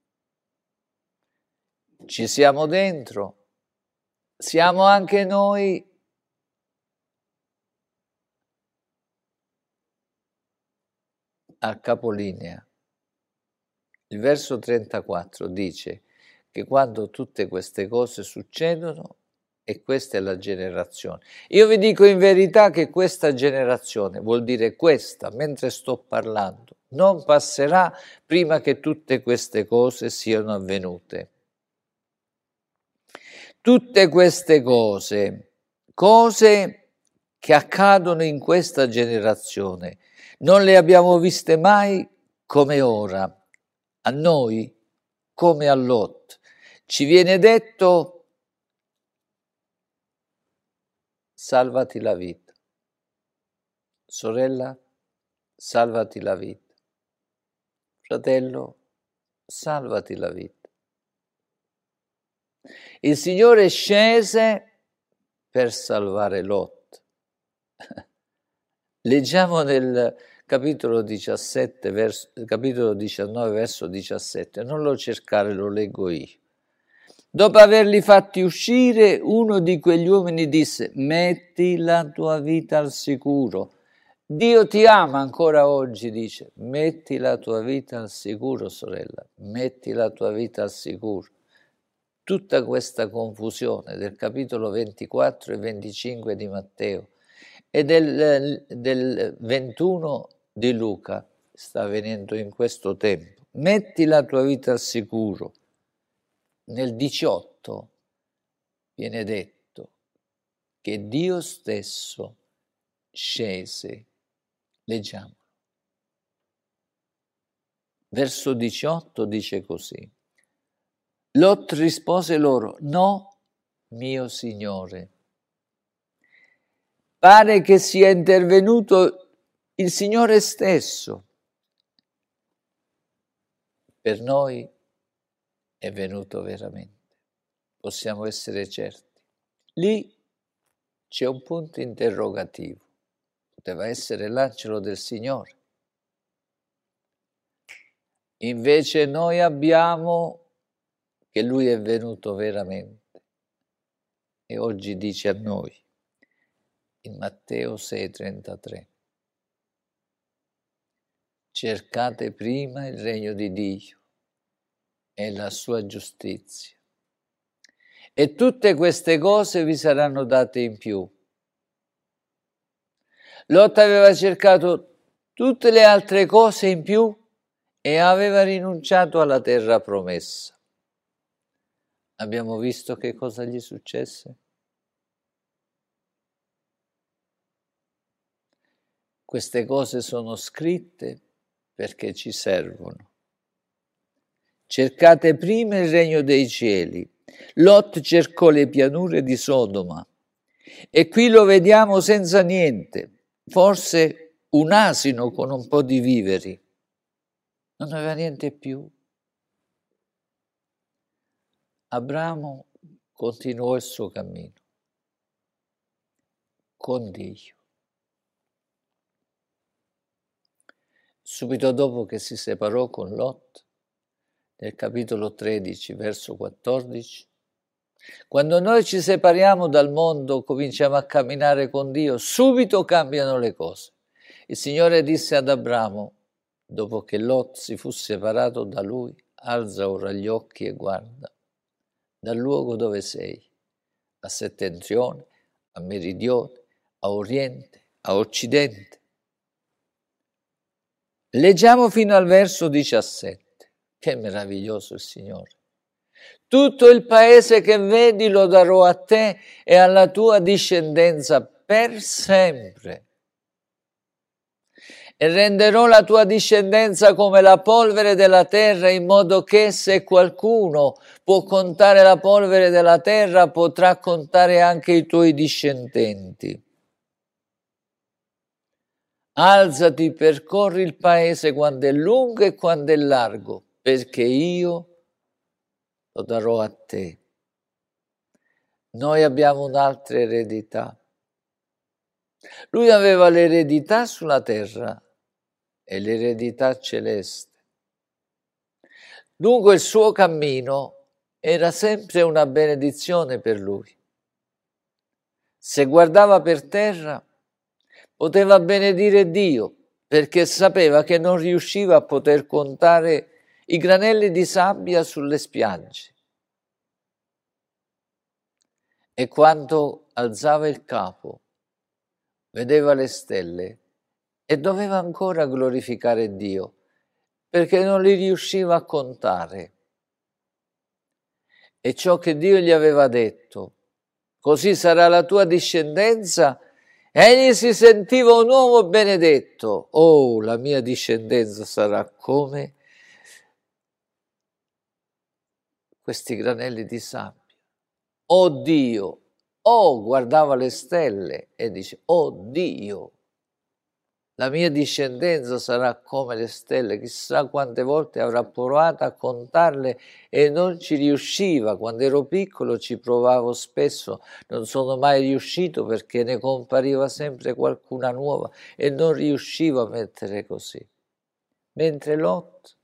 Ci siamo dentro, siamo anche noi a capolinea. Il verso 34 dice che quando tutte queste cose succedono, e questa è la generazione. Io vi dico in verità che questa generazione vuol dire questa, mentre sto parlando, non passerà prima che tutte queste cose siano avvenute. Tutte queste cose, cose che accadono in questa generazione, non le abbiamo viste mai come ora a noi come a Lot. Ci viene detto salvati la vita. Sorella, salvati la vita. Fratello, salvati la vita. Il Signore scese per salvare Lot. Leggiamo nel, capitolo 17, verso, capitolo 19, verso 17. Non lo cercare, lo leggo io. Dopo averli fatti uscire, uno di quegli uomini disse, metti la tua vita al sicuro. Dio ti ama ancora oggi, dice, metti la tua vita al sicuro, sorella, metti la tua vita al sicuro. Tutta questa confusione del capitolo 24 e 25 di Matteo e del, del 21 di Luca sta avvenendo in questo tempo. Metti la tua vita al sicuro. Nel 18 viene detto che Dio stesso scese. Leggiamo. Verso 18 dice così. Lot rispose loro, no, mio Signore. Pare che sia intervenuto il Signore stesso per noi è venuto veramente. Possiamo essere certi. Lì c'è un punto interrogativo. Poteva essere l'angelo del Signore. Invece noi abbiamo che Lui è venuto veramente. E oggi dice a noi, in Matteo 6:33, cercate prima il regno di Dio e la sua giustizia. E tutte queste cose vi saranno date in più. Lot aveva cercato tutte le altre cose in più e aveva rinunciato alla terra promessa. Abbiamo visto che cosa gli successe? Queste cose sono scritte perché ci servono. Cercate prima il regno dei cieli. Lot cercò le pianure di Sodoma e qui lo vediamo senza niente, forse un asino con un po' di viveri. Non aveva niente più. Abramo continuò il suo cammino. con Dio. Subito dopo che si separò con Lot, nel capitolo 13, verso 14, quando noi ci separiamo dal mondo, cominciamo a camminare con Dio, subito cambiano le cose. Il Signore disse ad Abramo, dopo che Lot si fu separato da lui, alza ora gli occhi e guarda dal luogo dove sei, a settentrione, a meridione, a oriente, a occidente. Leggiamo fino al verso 17. Che meraviglioso il Signore. Tutto il paese che vedi lo darò a te e alla tua discendenza per sempre e renderò la tua discendenza come la polvere della terra, in modo che se qualcuno può contare la polvere della terra, potrà contare anche i tuoi discendenti. Alzati, percorri il paese quando è lungo e quando è largo, perché io lo darò a te. Noi abbiamo un'altra eredità. Lui aveva l'eredità sulla terra, e l'eredità celeste. Dunque il suo cammino era sempre una benedizione per lui. Se guardava per terra, poteva benedire Dio perché sapeva che non riusciva a poter contare i granelli di sabbia sulle spiagge. E quando alzava il capo, vedeva le stelle e doveva ancora glorificare Dio perché non li riusciva a contare. E ciò che Dio gli aveva detto, così sarà la tua discendenza, egli si sentiva un uomo benedetto. Oh, la mia discendenza sarà come questi granelli di sabbia. Oh Dio, oh, guardava le stelle e dice, oh Dio, la mia discendenza sarà come le stelle, chissà quante volte avrà provato a contarle e non ci riusciva. Quando ero piccolo ci provavo spesso, non sono mai riuscito perché ne compariva sempre qualcuna nuova e non riuscivo a mettere così. Mentre Lot,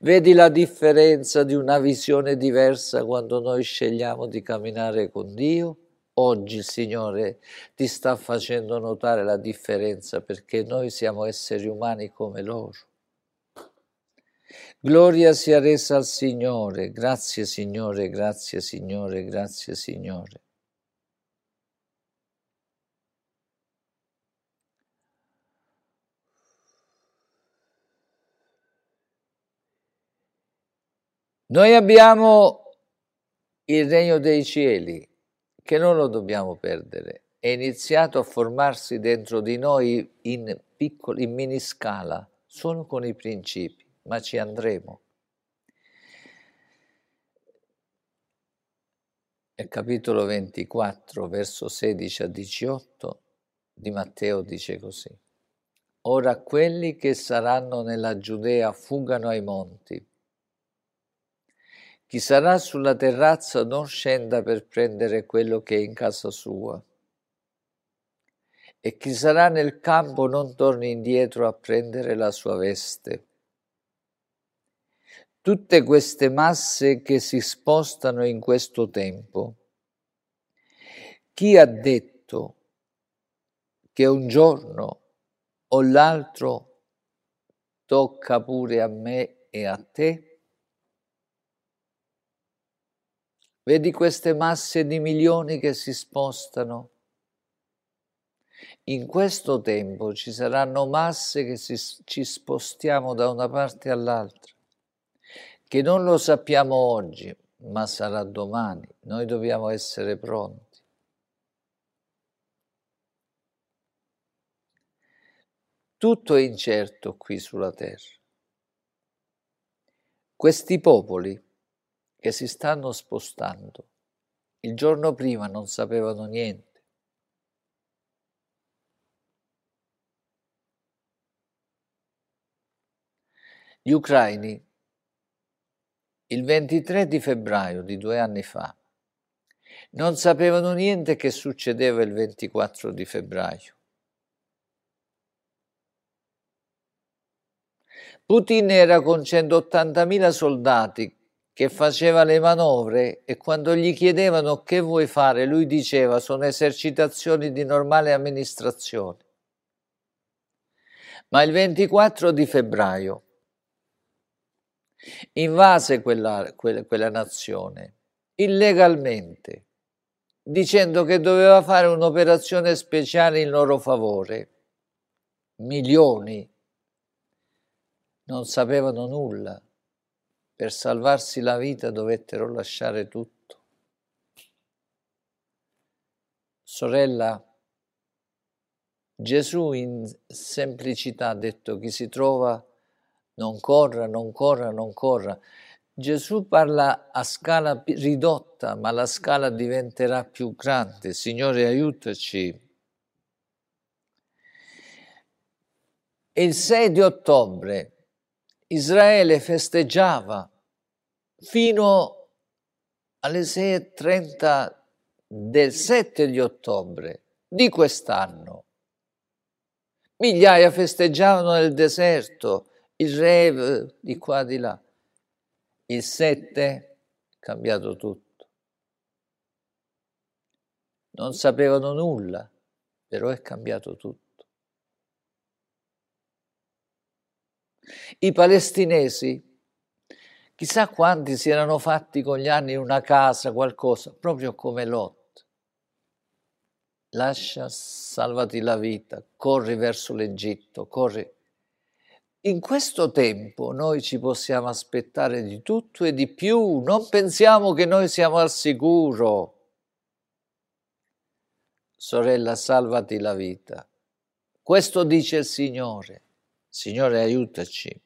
vedi la differenza di una visione diversa quando noi scegliamo di camminare con Dio? Oggi il Signore ti sta facendo notare la differenza perché noi siamo esseri umani come loro. Gloria sia resa al Signore, grazie Signore, grazie Signore, grazie Signore. Noi abbiamo il regno dei cieli che non lo dobbiamo perdere. È iniziato a formarsi dentro di noi in, piccoli, in mini scala, solo con i principi, ma ci andremo. Nel capitolo 24, verso 16 a 18 di Matteo dice così. Ora quelli che saranno nella Giudea fuggano ai monti chi sarà sulla terrazza non scenda per prendere quello che è in casa sua. E chi sarà nel campo non torni indietro a prendere la sua veste. Tutte queste masse che si spostano in questo tempo. Chi ha detto che un giorno o l'altro tocca pure a me e a te? Vedi queste masse di milioni che si spostano? In questo tempo ci saranno masse che si, ci spostiamo da una parte all'altra, che non lo sappiamo oggi, ma sarà domani. Noi dobbiamo essere pronti. Tutto è incerto qui sulla terra. Questi popoli che si stanno spostando. Il giorno prima non sapevano niente. Gli ucraini, il 23 di febbraio di due anni fa, Non sapevano niente che succedeva il 24 di febbraio. Putin era con 180.000 soldati che faceva le manovre e quando gli chiedevano che vuoi fare, lui diceva sono esercitazioni di normale amministrazione. Ma il 24 di febbraio invase quella, quella, quella nazione illegalmente, dicendo che doveva fare un'operazione speciale in loro favore. Milioni non sapevano nulla per salvarsi la vita dovettero lasciare tutto. Sorella, Gesù in semplicità ha detto chi si trova non corra, non corra, non corra. Gesù parla a scala ridotta, ma la scala diventerà più grande. Signore, aiutaci. Il 6 di ottobre Israele festeggiava fino alle 6.30 del 7 di ottobre di quest'anno. Migliaia festeggiavano nel deserto, il rave di qua di là. Il 7 è cambiato tutto. Non sapevano nulla, però è cambiato tutto. I palestinesi Chissà quanti si erano fatti con gli anni una casa, qualcosa, proprio come Lot. Lascia, salvati la vita, corri verso l'Egitto, corri. In questo tempo noi ci possiamo aspettare di tutto e di più, non pensiamo che noi siamo al sicuro. Sorella, salvati la vita. Questo dice il Signore. Signore, aiutaci.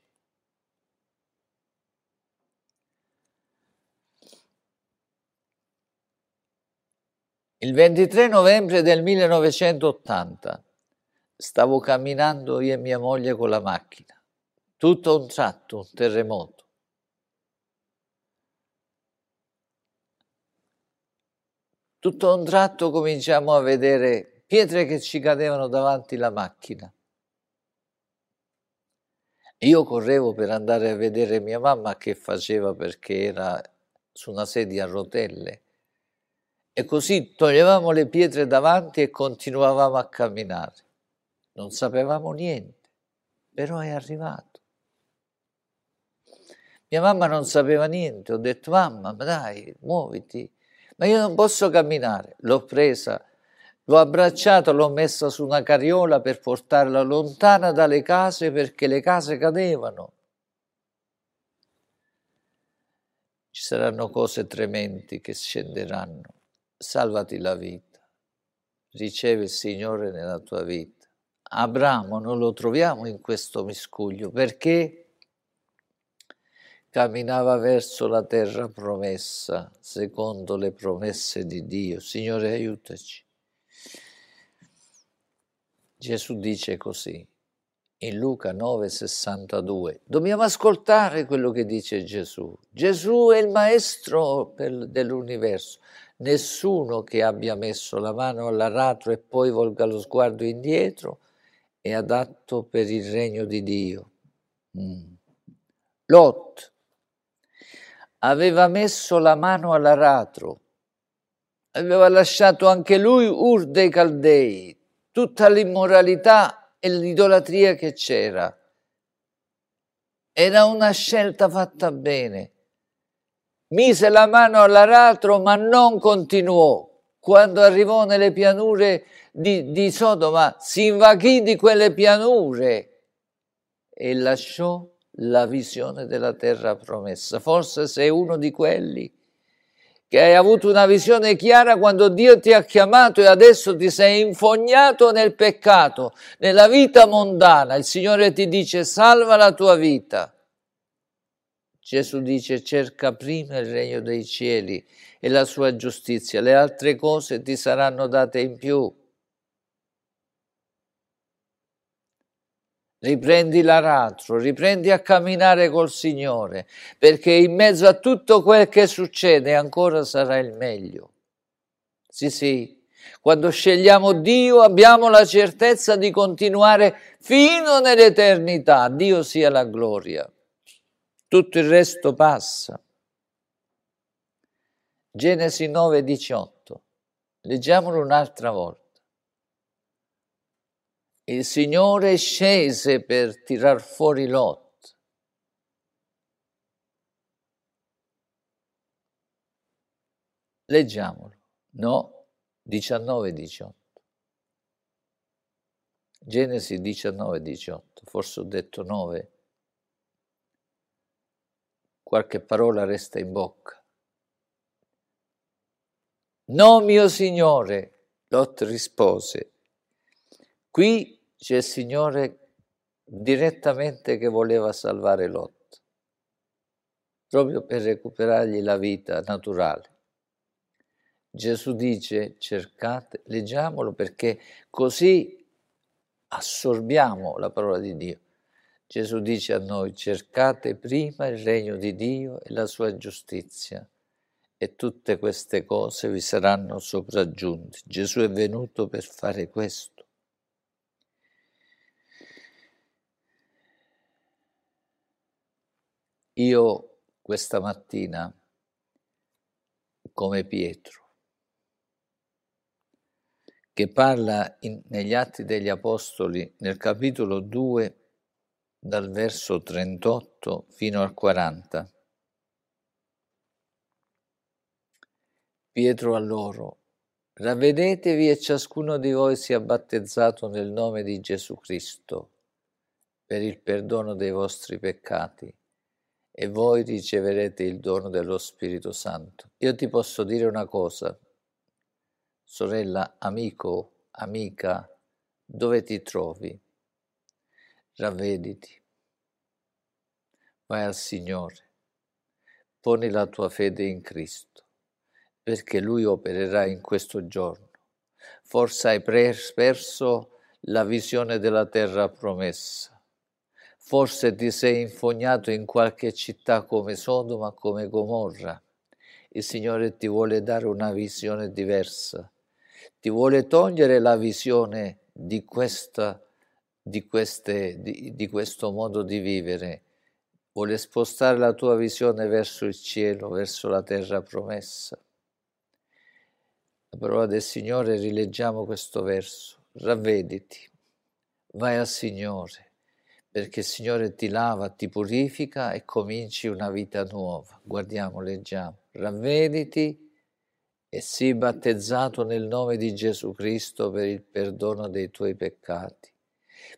Il 23 novembre del 1980 stavo camminando io e mia moglie con la macchina. Tutto a un tratto, un terremoto. Tutto a un tratto cominciamo a vedere pietre che ci cadevano davanti la macchina. Io correvo per andare a vedere mia mamma che faceva perché era su una sedia a rotelle e così toglievamo le pietre davanti e continuavamo a camminare. Non sapevamo niente, però è arrivato. Mia mamma non sapeva niente, ho detto mamma, ma dai, muoviti, ma io non posso camminare. L'ho presa, l'ho abbracciata, l'ho messa su una carriola per portarla lontana dalle case perché le case cadevano. Ci saranno cose trementi che scenderanno salvati la vita, riceve il Signore nella tua vita. Abramo non lo troviamo in questo miscuglio perché camminava verso la terra promessa, secondo le promesse di Dio. Signore, aiutaci. Gesù dice così in Luca 9:62. Dobbiamo ascoltare quello che dice Gesù. Gesù è il maestro dell'universo nessuno che abbia messo la mano all'aratro e poi volga lo sguardo indietro è adatto per il regno di Dio. Mm. Lot aveva messo la mano all'aratro, aveva lasciato anche lui Ur dei Caldei, tutta l'immoralità e l'idolatria che c'era. Era una scelta fatta bene mise la mano all'aratro ma non continuò. Quando arrivò nelle pianure di, di Sodoma si invaghì di quelle pianure e lasciò la visione della terra promessa. Forse sei uno di quelli che hai avuto una visione chiara quando Dio ti ha chiamato e adesso ti sei infognato nel peccato, nella vita mondana. Il Signore ti dice salva la tua vita. Gesù dice cerca prima il regno dei cieli e la sua giustizia, le altre cose ti saranno date in più. Riprendi l'aratro, riprendi a camminare col Signore, perché in mezzo a tutto quel che succede ancora sarà il meglio. Sì, sì. Quando scegliamo Dio abbiamo la certezza di continuare fino nell'eternità. Dio sia la gloria. Tutto il resto passa. Genesi 9, 18. Leggiamolo un'altra volta. Il Signore scese per tirar fuori Lot. Leggiamolo. No, 19, 18. Genesi 19, 18. Forse ho detto 9. Qualche parola resta in bocca. No, mio Signore, Lot rispose. Qui c'è il Signore direttamente che voleva salvare Lot, proprio per recuperargli la vita naturale. Gesù dice cercate, leggiamolo perché così assorbiamo la parola di Dio. Gesù dice a noi cercate prima il regno di Dio e la sua giustizia e tutte queste cose vi saranno sopraggiunte. Gesù è venuto per fare questo. Io questa mattina, come Pietro, che parla in, negli Atti degli Apostoli nel capitolo 2 dal verso 38 fino al 40. Pietro a loro, ravvedetevi e ciascuno di voi sia battezzato nel nome di Gesù Cristo per il perdono dei vostri peccati e voi riceverete il dono dello Spirito Santo. Io ti posso dire una cosa, sorella, amico, amica, dove ti trovi? Ravvediti, vai al Signore, poni la tua fede in Cristo perché Lui opererà in questo giorno. Forse hai perso la visione della terra promessa. Forse ti sei infognato in qualche città come Sodoma, come Gomorra. Il Signore ti vuole dare una visione diversa. Ti vuole togliere la visione di, questa, di, queste, di, di questo modo di vivere. Vuole spostare la tua visione verso il cielo, verso la terra promessa la parola del Signore rileggiamo questo verso. Ravvediti, vai al Signore, perché il Signore ti lava, ti purifica e cominci una vita nuova. Guardiamo, leggiamo. Ravvediti e sii battezzato nel nome di Gesù Cristo per il perdono dei tuoi peccati.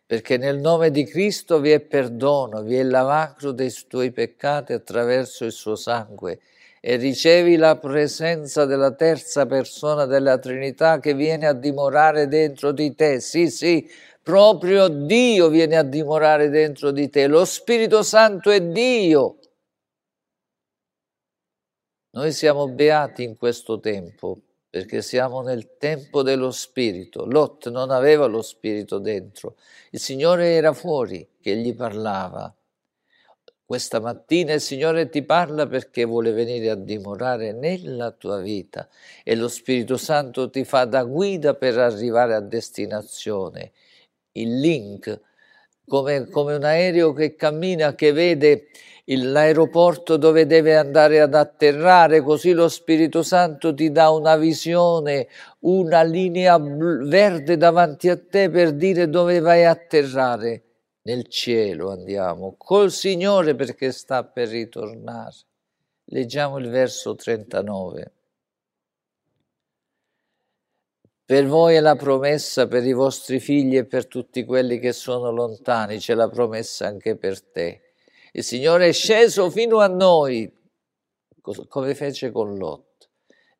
Perché nel nome di Cristo vi è perdono, vi è lavacro dei tuoi peccati attraverso il suo sangue e ricevi la presenza della terza persona della Trinità che viene a dimorare dentro di te. Sì, sì, proprio Dio viene a dimorare dentro di te. Lo Spirito Santo è Dio. Noi siamo beati in questo tempo perché siamo nel tempo dello Spirito. Lot non aveva lo Spirito dentro, il Signore era fuori che gli parlava questa mattina il Signore ti parla perché vuole venire a dimorare nella tua vita e lo Spirito Santo ti fa da guida per arrivare a destinazione. Il link, come, come un aereo che cammina, che vede l'aeroporto dove deve andare ad atterrare, così lo Spirito Santo ti dà una visione, una linea verde davanti a te per dire dove vai a atterrare nel cielo andiamo, col Signore perché sta per ritornare. Leggiamo il verso 39. Per voi è la promessa per i vostri figli e per tutti quelli che sono lontani, c'è la promessa anche per te. Il Signore è sceso fino a noi, come fece con Lot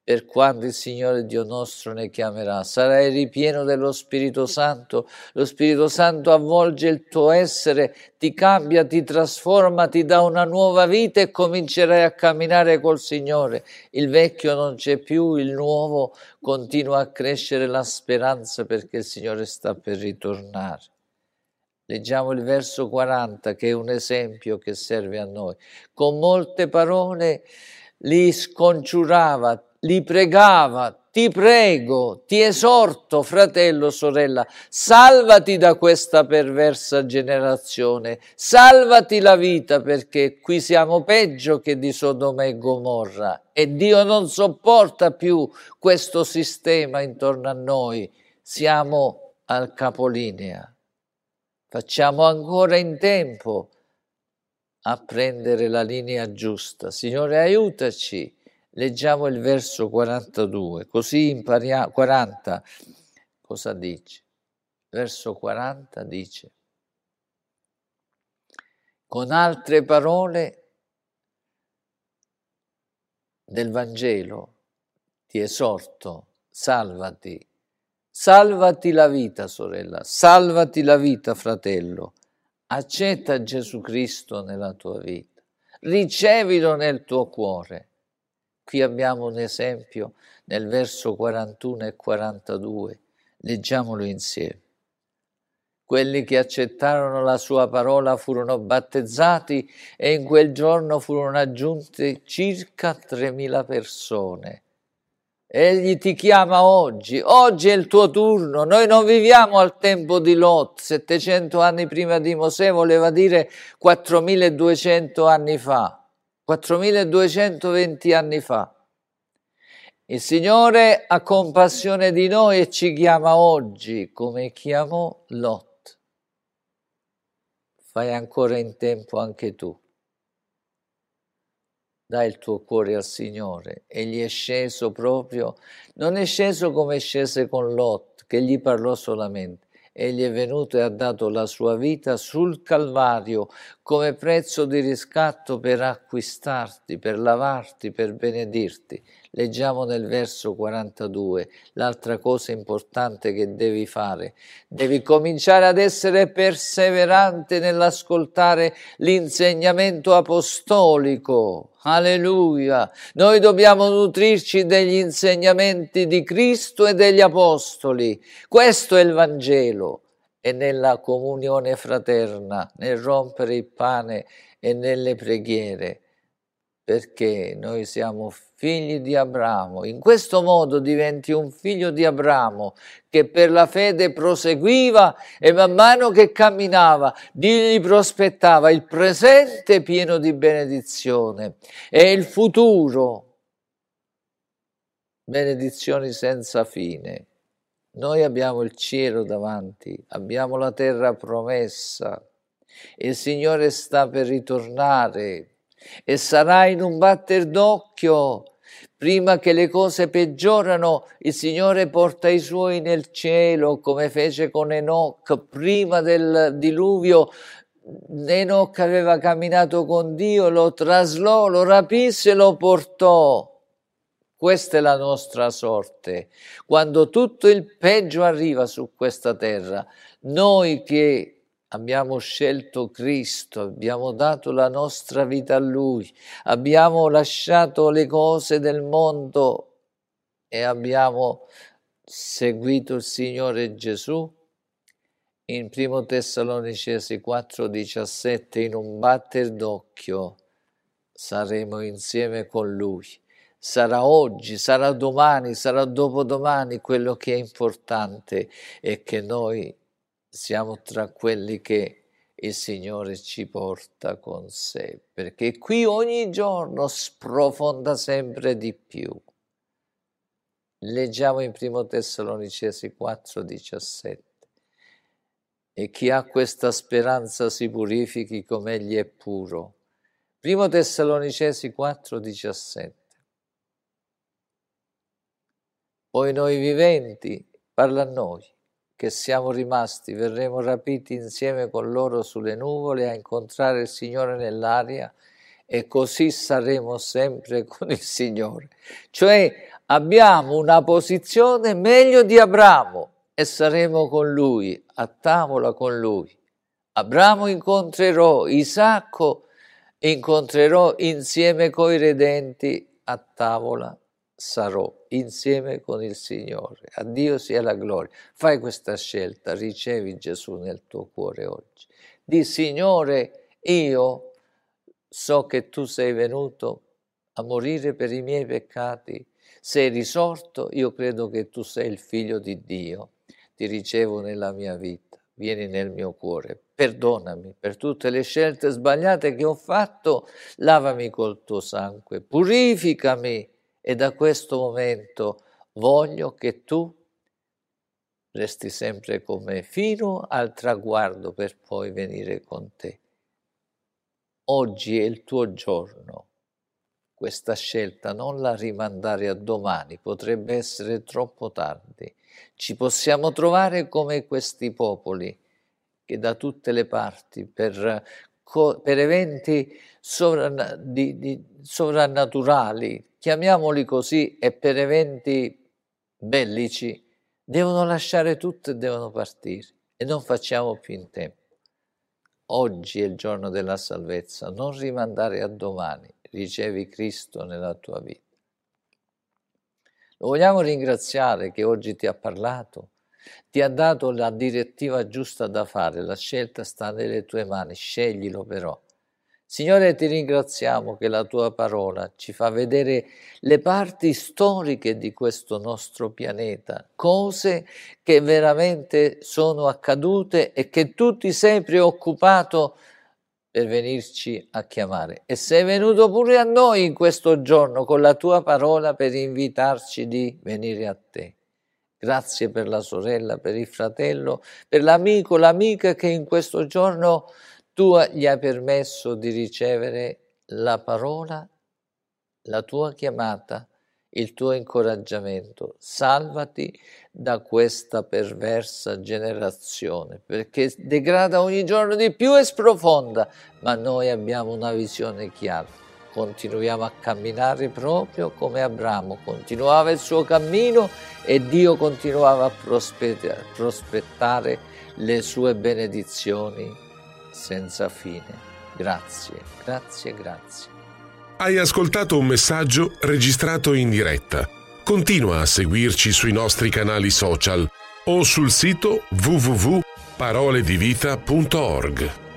per quando il Signore Dio nostro ne chiamerà. Sarai ripieno dello Spirito Santo, lo Spirito Santo avvolge il tuo essere, ti cambia, ti trasforma, ti dà una nuova vita e comincerai a camminare col Signore. Il vecchio non c'è più, il nuovo continua a crescere la speranza perché il Signore sta per ritornare. Leggiamo il verso 40 che è un esempio che serve a noi. Con molte parole li scongiurava, li pregava, ti prego, ti esorto, fratello, sorella, salvati da questa perversa generazione, salvati la vita perché qui siamo peggio che di Sodoma e Gomorra e Dio non sopporta più questo sistema intorno a noi, siamo al capolinea. Facciamo ancora in tempo a prendere la linea giusta. Signore, aiutaci. Leggiamo il verso 42, così impariamo. 40, cosa dice? Verso 40 dice, con altre parole del Vangelo, ti esorto, salvati, Salvati la vita, sorella, salvati la vita, fratello. Accetta Gesù Cristo nella tua vita, ricevilo nel tuo cuore. Qui abbiamo un esempio nel verso 41 e 42, leggiamolo insieme. Quelli che accettarono la sua parola furono battezzati e in quel giorno furono aggiunte circa 3.000 persone. Egli ti chiama oggi, oggi è il tuo turno, noi non viviamo al tempo di Lot, 700 anni prima di Mosè voleva dire 4200 anni fa, 4220 anni fa. Il Signore ha compassione di noi e ci chiama oggi come chiamò Lot. Fai ancora in tempo anche tu dai il tuo cuore al Signore. Egli è sceso proprio, non è sceso come scese con Lot, che gli parlò solamente. Egli è venuto e ha dato la sua vita sul Calvario come prezzo di riscatto per acquistarti, per lavarti, per benedirti. Leggiamo nel verso 42 l'altra cosa importante che devi fare. Devi cominciare ad essere perseverante nell'ascoltare l'insegnamento apostolico. Alleluia! Noi dobbiamo nutrirci degli insegnamenti di Cristo e degli apostoli. Questo è il Vangelo. E nella comunione fraterna, nel rompere il pane e nelle preghiere perché noi siamo figli di Abramo. In questo modo diventi un figlio di Abramo che per la fede proseguiva e man mano che camminava gli prospettava il presente pieno di benedizione e il futuro, benedizioni senza fine. Noi abbiamo il cielo davanti, abbiamo la terra promessa. Il Signore sta per ritornare e sarà in un batter d'occhio. Prima che le cose peggiorano, il Signore porta i suoi nel cielo, come fece con Enoch prima del diluvio. Enoch aveva camminato con Dio, lo traslò, lo rapisse e lo portò. Questa è la nostra sorte. Quando tutto il peggio arriva su questa terra, noi che abbiamo scelto Cristo, abbiamo dato la nostra vita a Lui, abbiamo lasciato le cose del mondo e abbiamo seguito il Signore Gesù. In 1 Tessalonicesi 4:17, in un batter d'occhio, saremo insieme con Lui. Sarà oggi, sarà domani, sarà dopodomani, quello che è importante è che noi siamo tra quelli che il Signore ci porta con sé, perché qui ogni giorno sprofonda sempre di più. Leggiamo in 1 Tessalonicesi 4, 17. E chi ha questa speranza si purifichi come egli è puro. 1 Tessalonicesi 4, 17. Poi noi viventi, parla a noi, che siamo rimasti, verremo rapiti insieme con loro sulle nuvole a incontrare il Signore nell'aria e così saremo sempre con il Signore. Cioè abbiamo una posizione meglio di Abramo e saremo con lui, a tavola con lui. Abramo incontrerò, Isacco incontrerò insieme coi redenti a tavola sarò insieme con il Signore. A Dio sia la gloria. Fai questa scelta, ricevi Gesù nel tuo cuore oggi. Di Signore, io so che tu sei venuto a morire per i miei peccati, sei risorto, io credo che tu sei il figlio di Dio, ti ricevo nella mia vita, vieni nel mio cuore, perdonami per tutte le scelte sbagliate che ho fatto, lavami col tuo sangue, purificami e da questo momento voglio che tu resti sempre con me fino al traguardo per poi venire con te. Oggi è il tuo giorno. Questa scelta non la rimandare a domani, potrebbe essere troppo tardi. Ci possiamo trovare come questi popoli che da tutte le parti, per, per eventi sovran, di, di, sovrannaturali, chiamiamoli così, e per eventi bellici, devono lasciare tutto e devono partire e non facciamo più in tempo. Oggi è il giorno della salvezza, non rimandare a domani, ricevi Cristo nella tua vita. Lo vogliamo ringraziare che oggi ti ha parlato, ti ha dato la direttiva giusta da fare, la scelta sta nelle tue mani, sceglilo però Signore, ti ringraziamo che la tua parola ci fa vedere le parti storiche di questo nostro pianeta, cose che veramente sono accadute e che tu ti sei preoccupato per venirci a chiamare. E sei venuto pure a noi in questo giorno con la tua parola per invitarci di venire a te. Grazie per la sorella, per il fratello, per l'amico, l'amica che in questo giorno tu gli hai permesso di ricevere la parola, la tua chiamata, il tuo incoraggiamento. Salvati da questa perversa generazione, perché degrada ogni giorno di più e sprofonda, ma noi abbiamo una visione chiara. Continuiamo a camminare proprio come Abramo continuava il suo cammino e Dio continuava a prospettare le sue benedizioni senza fine. Grazie, grazie, grazie. Hai ascoltato un messaggio registrato in diretta. Continua a seguirci sui nostri canali social o sul sito www.paroledivita.org.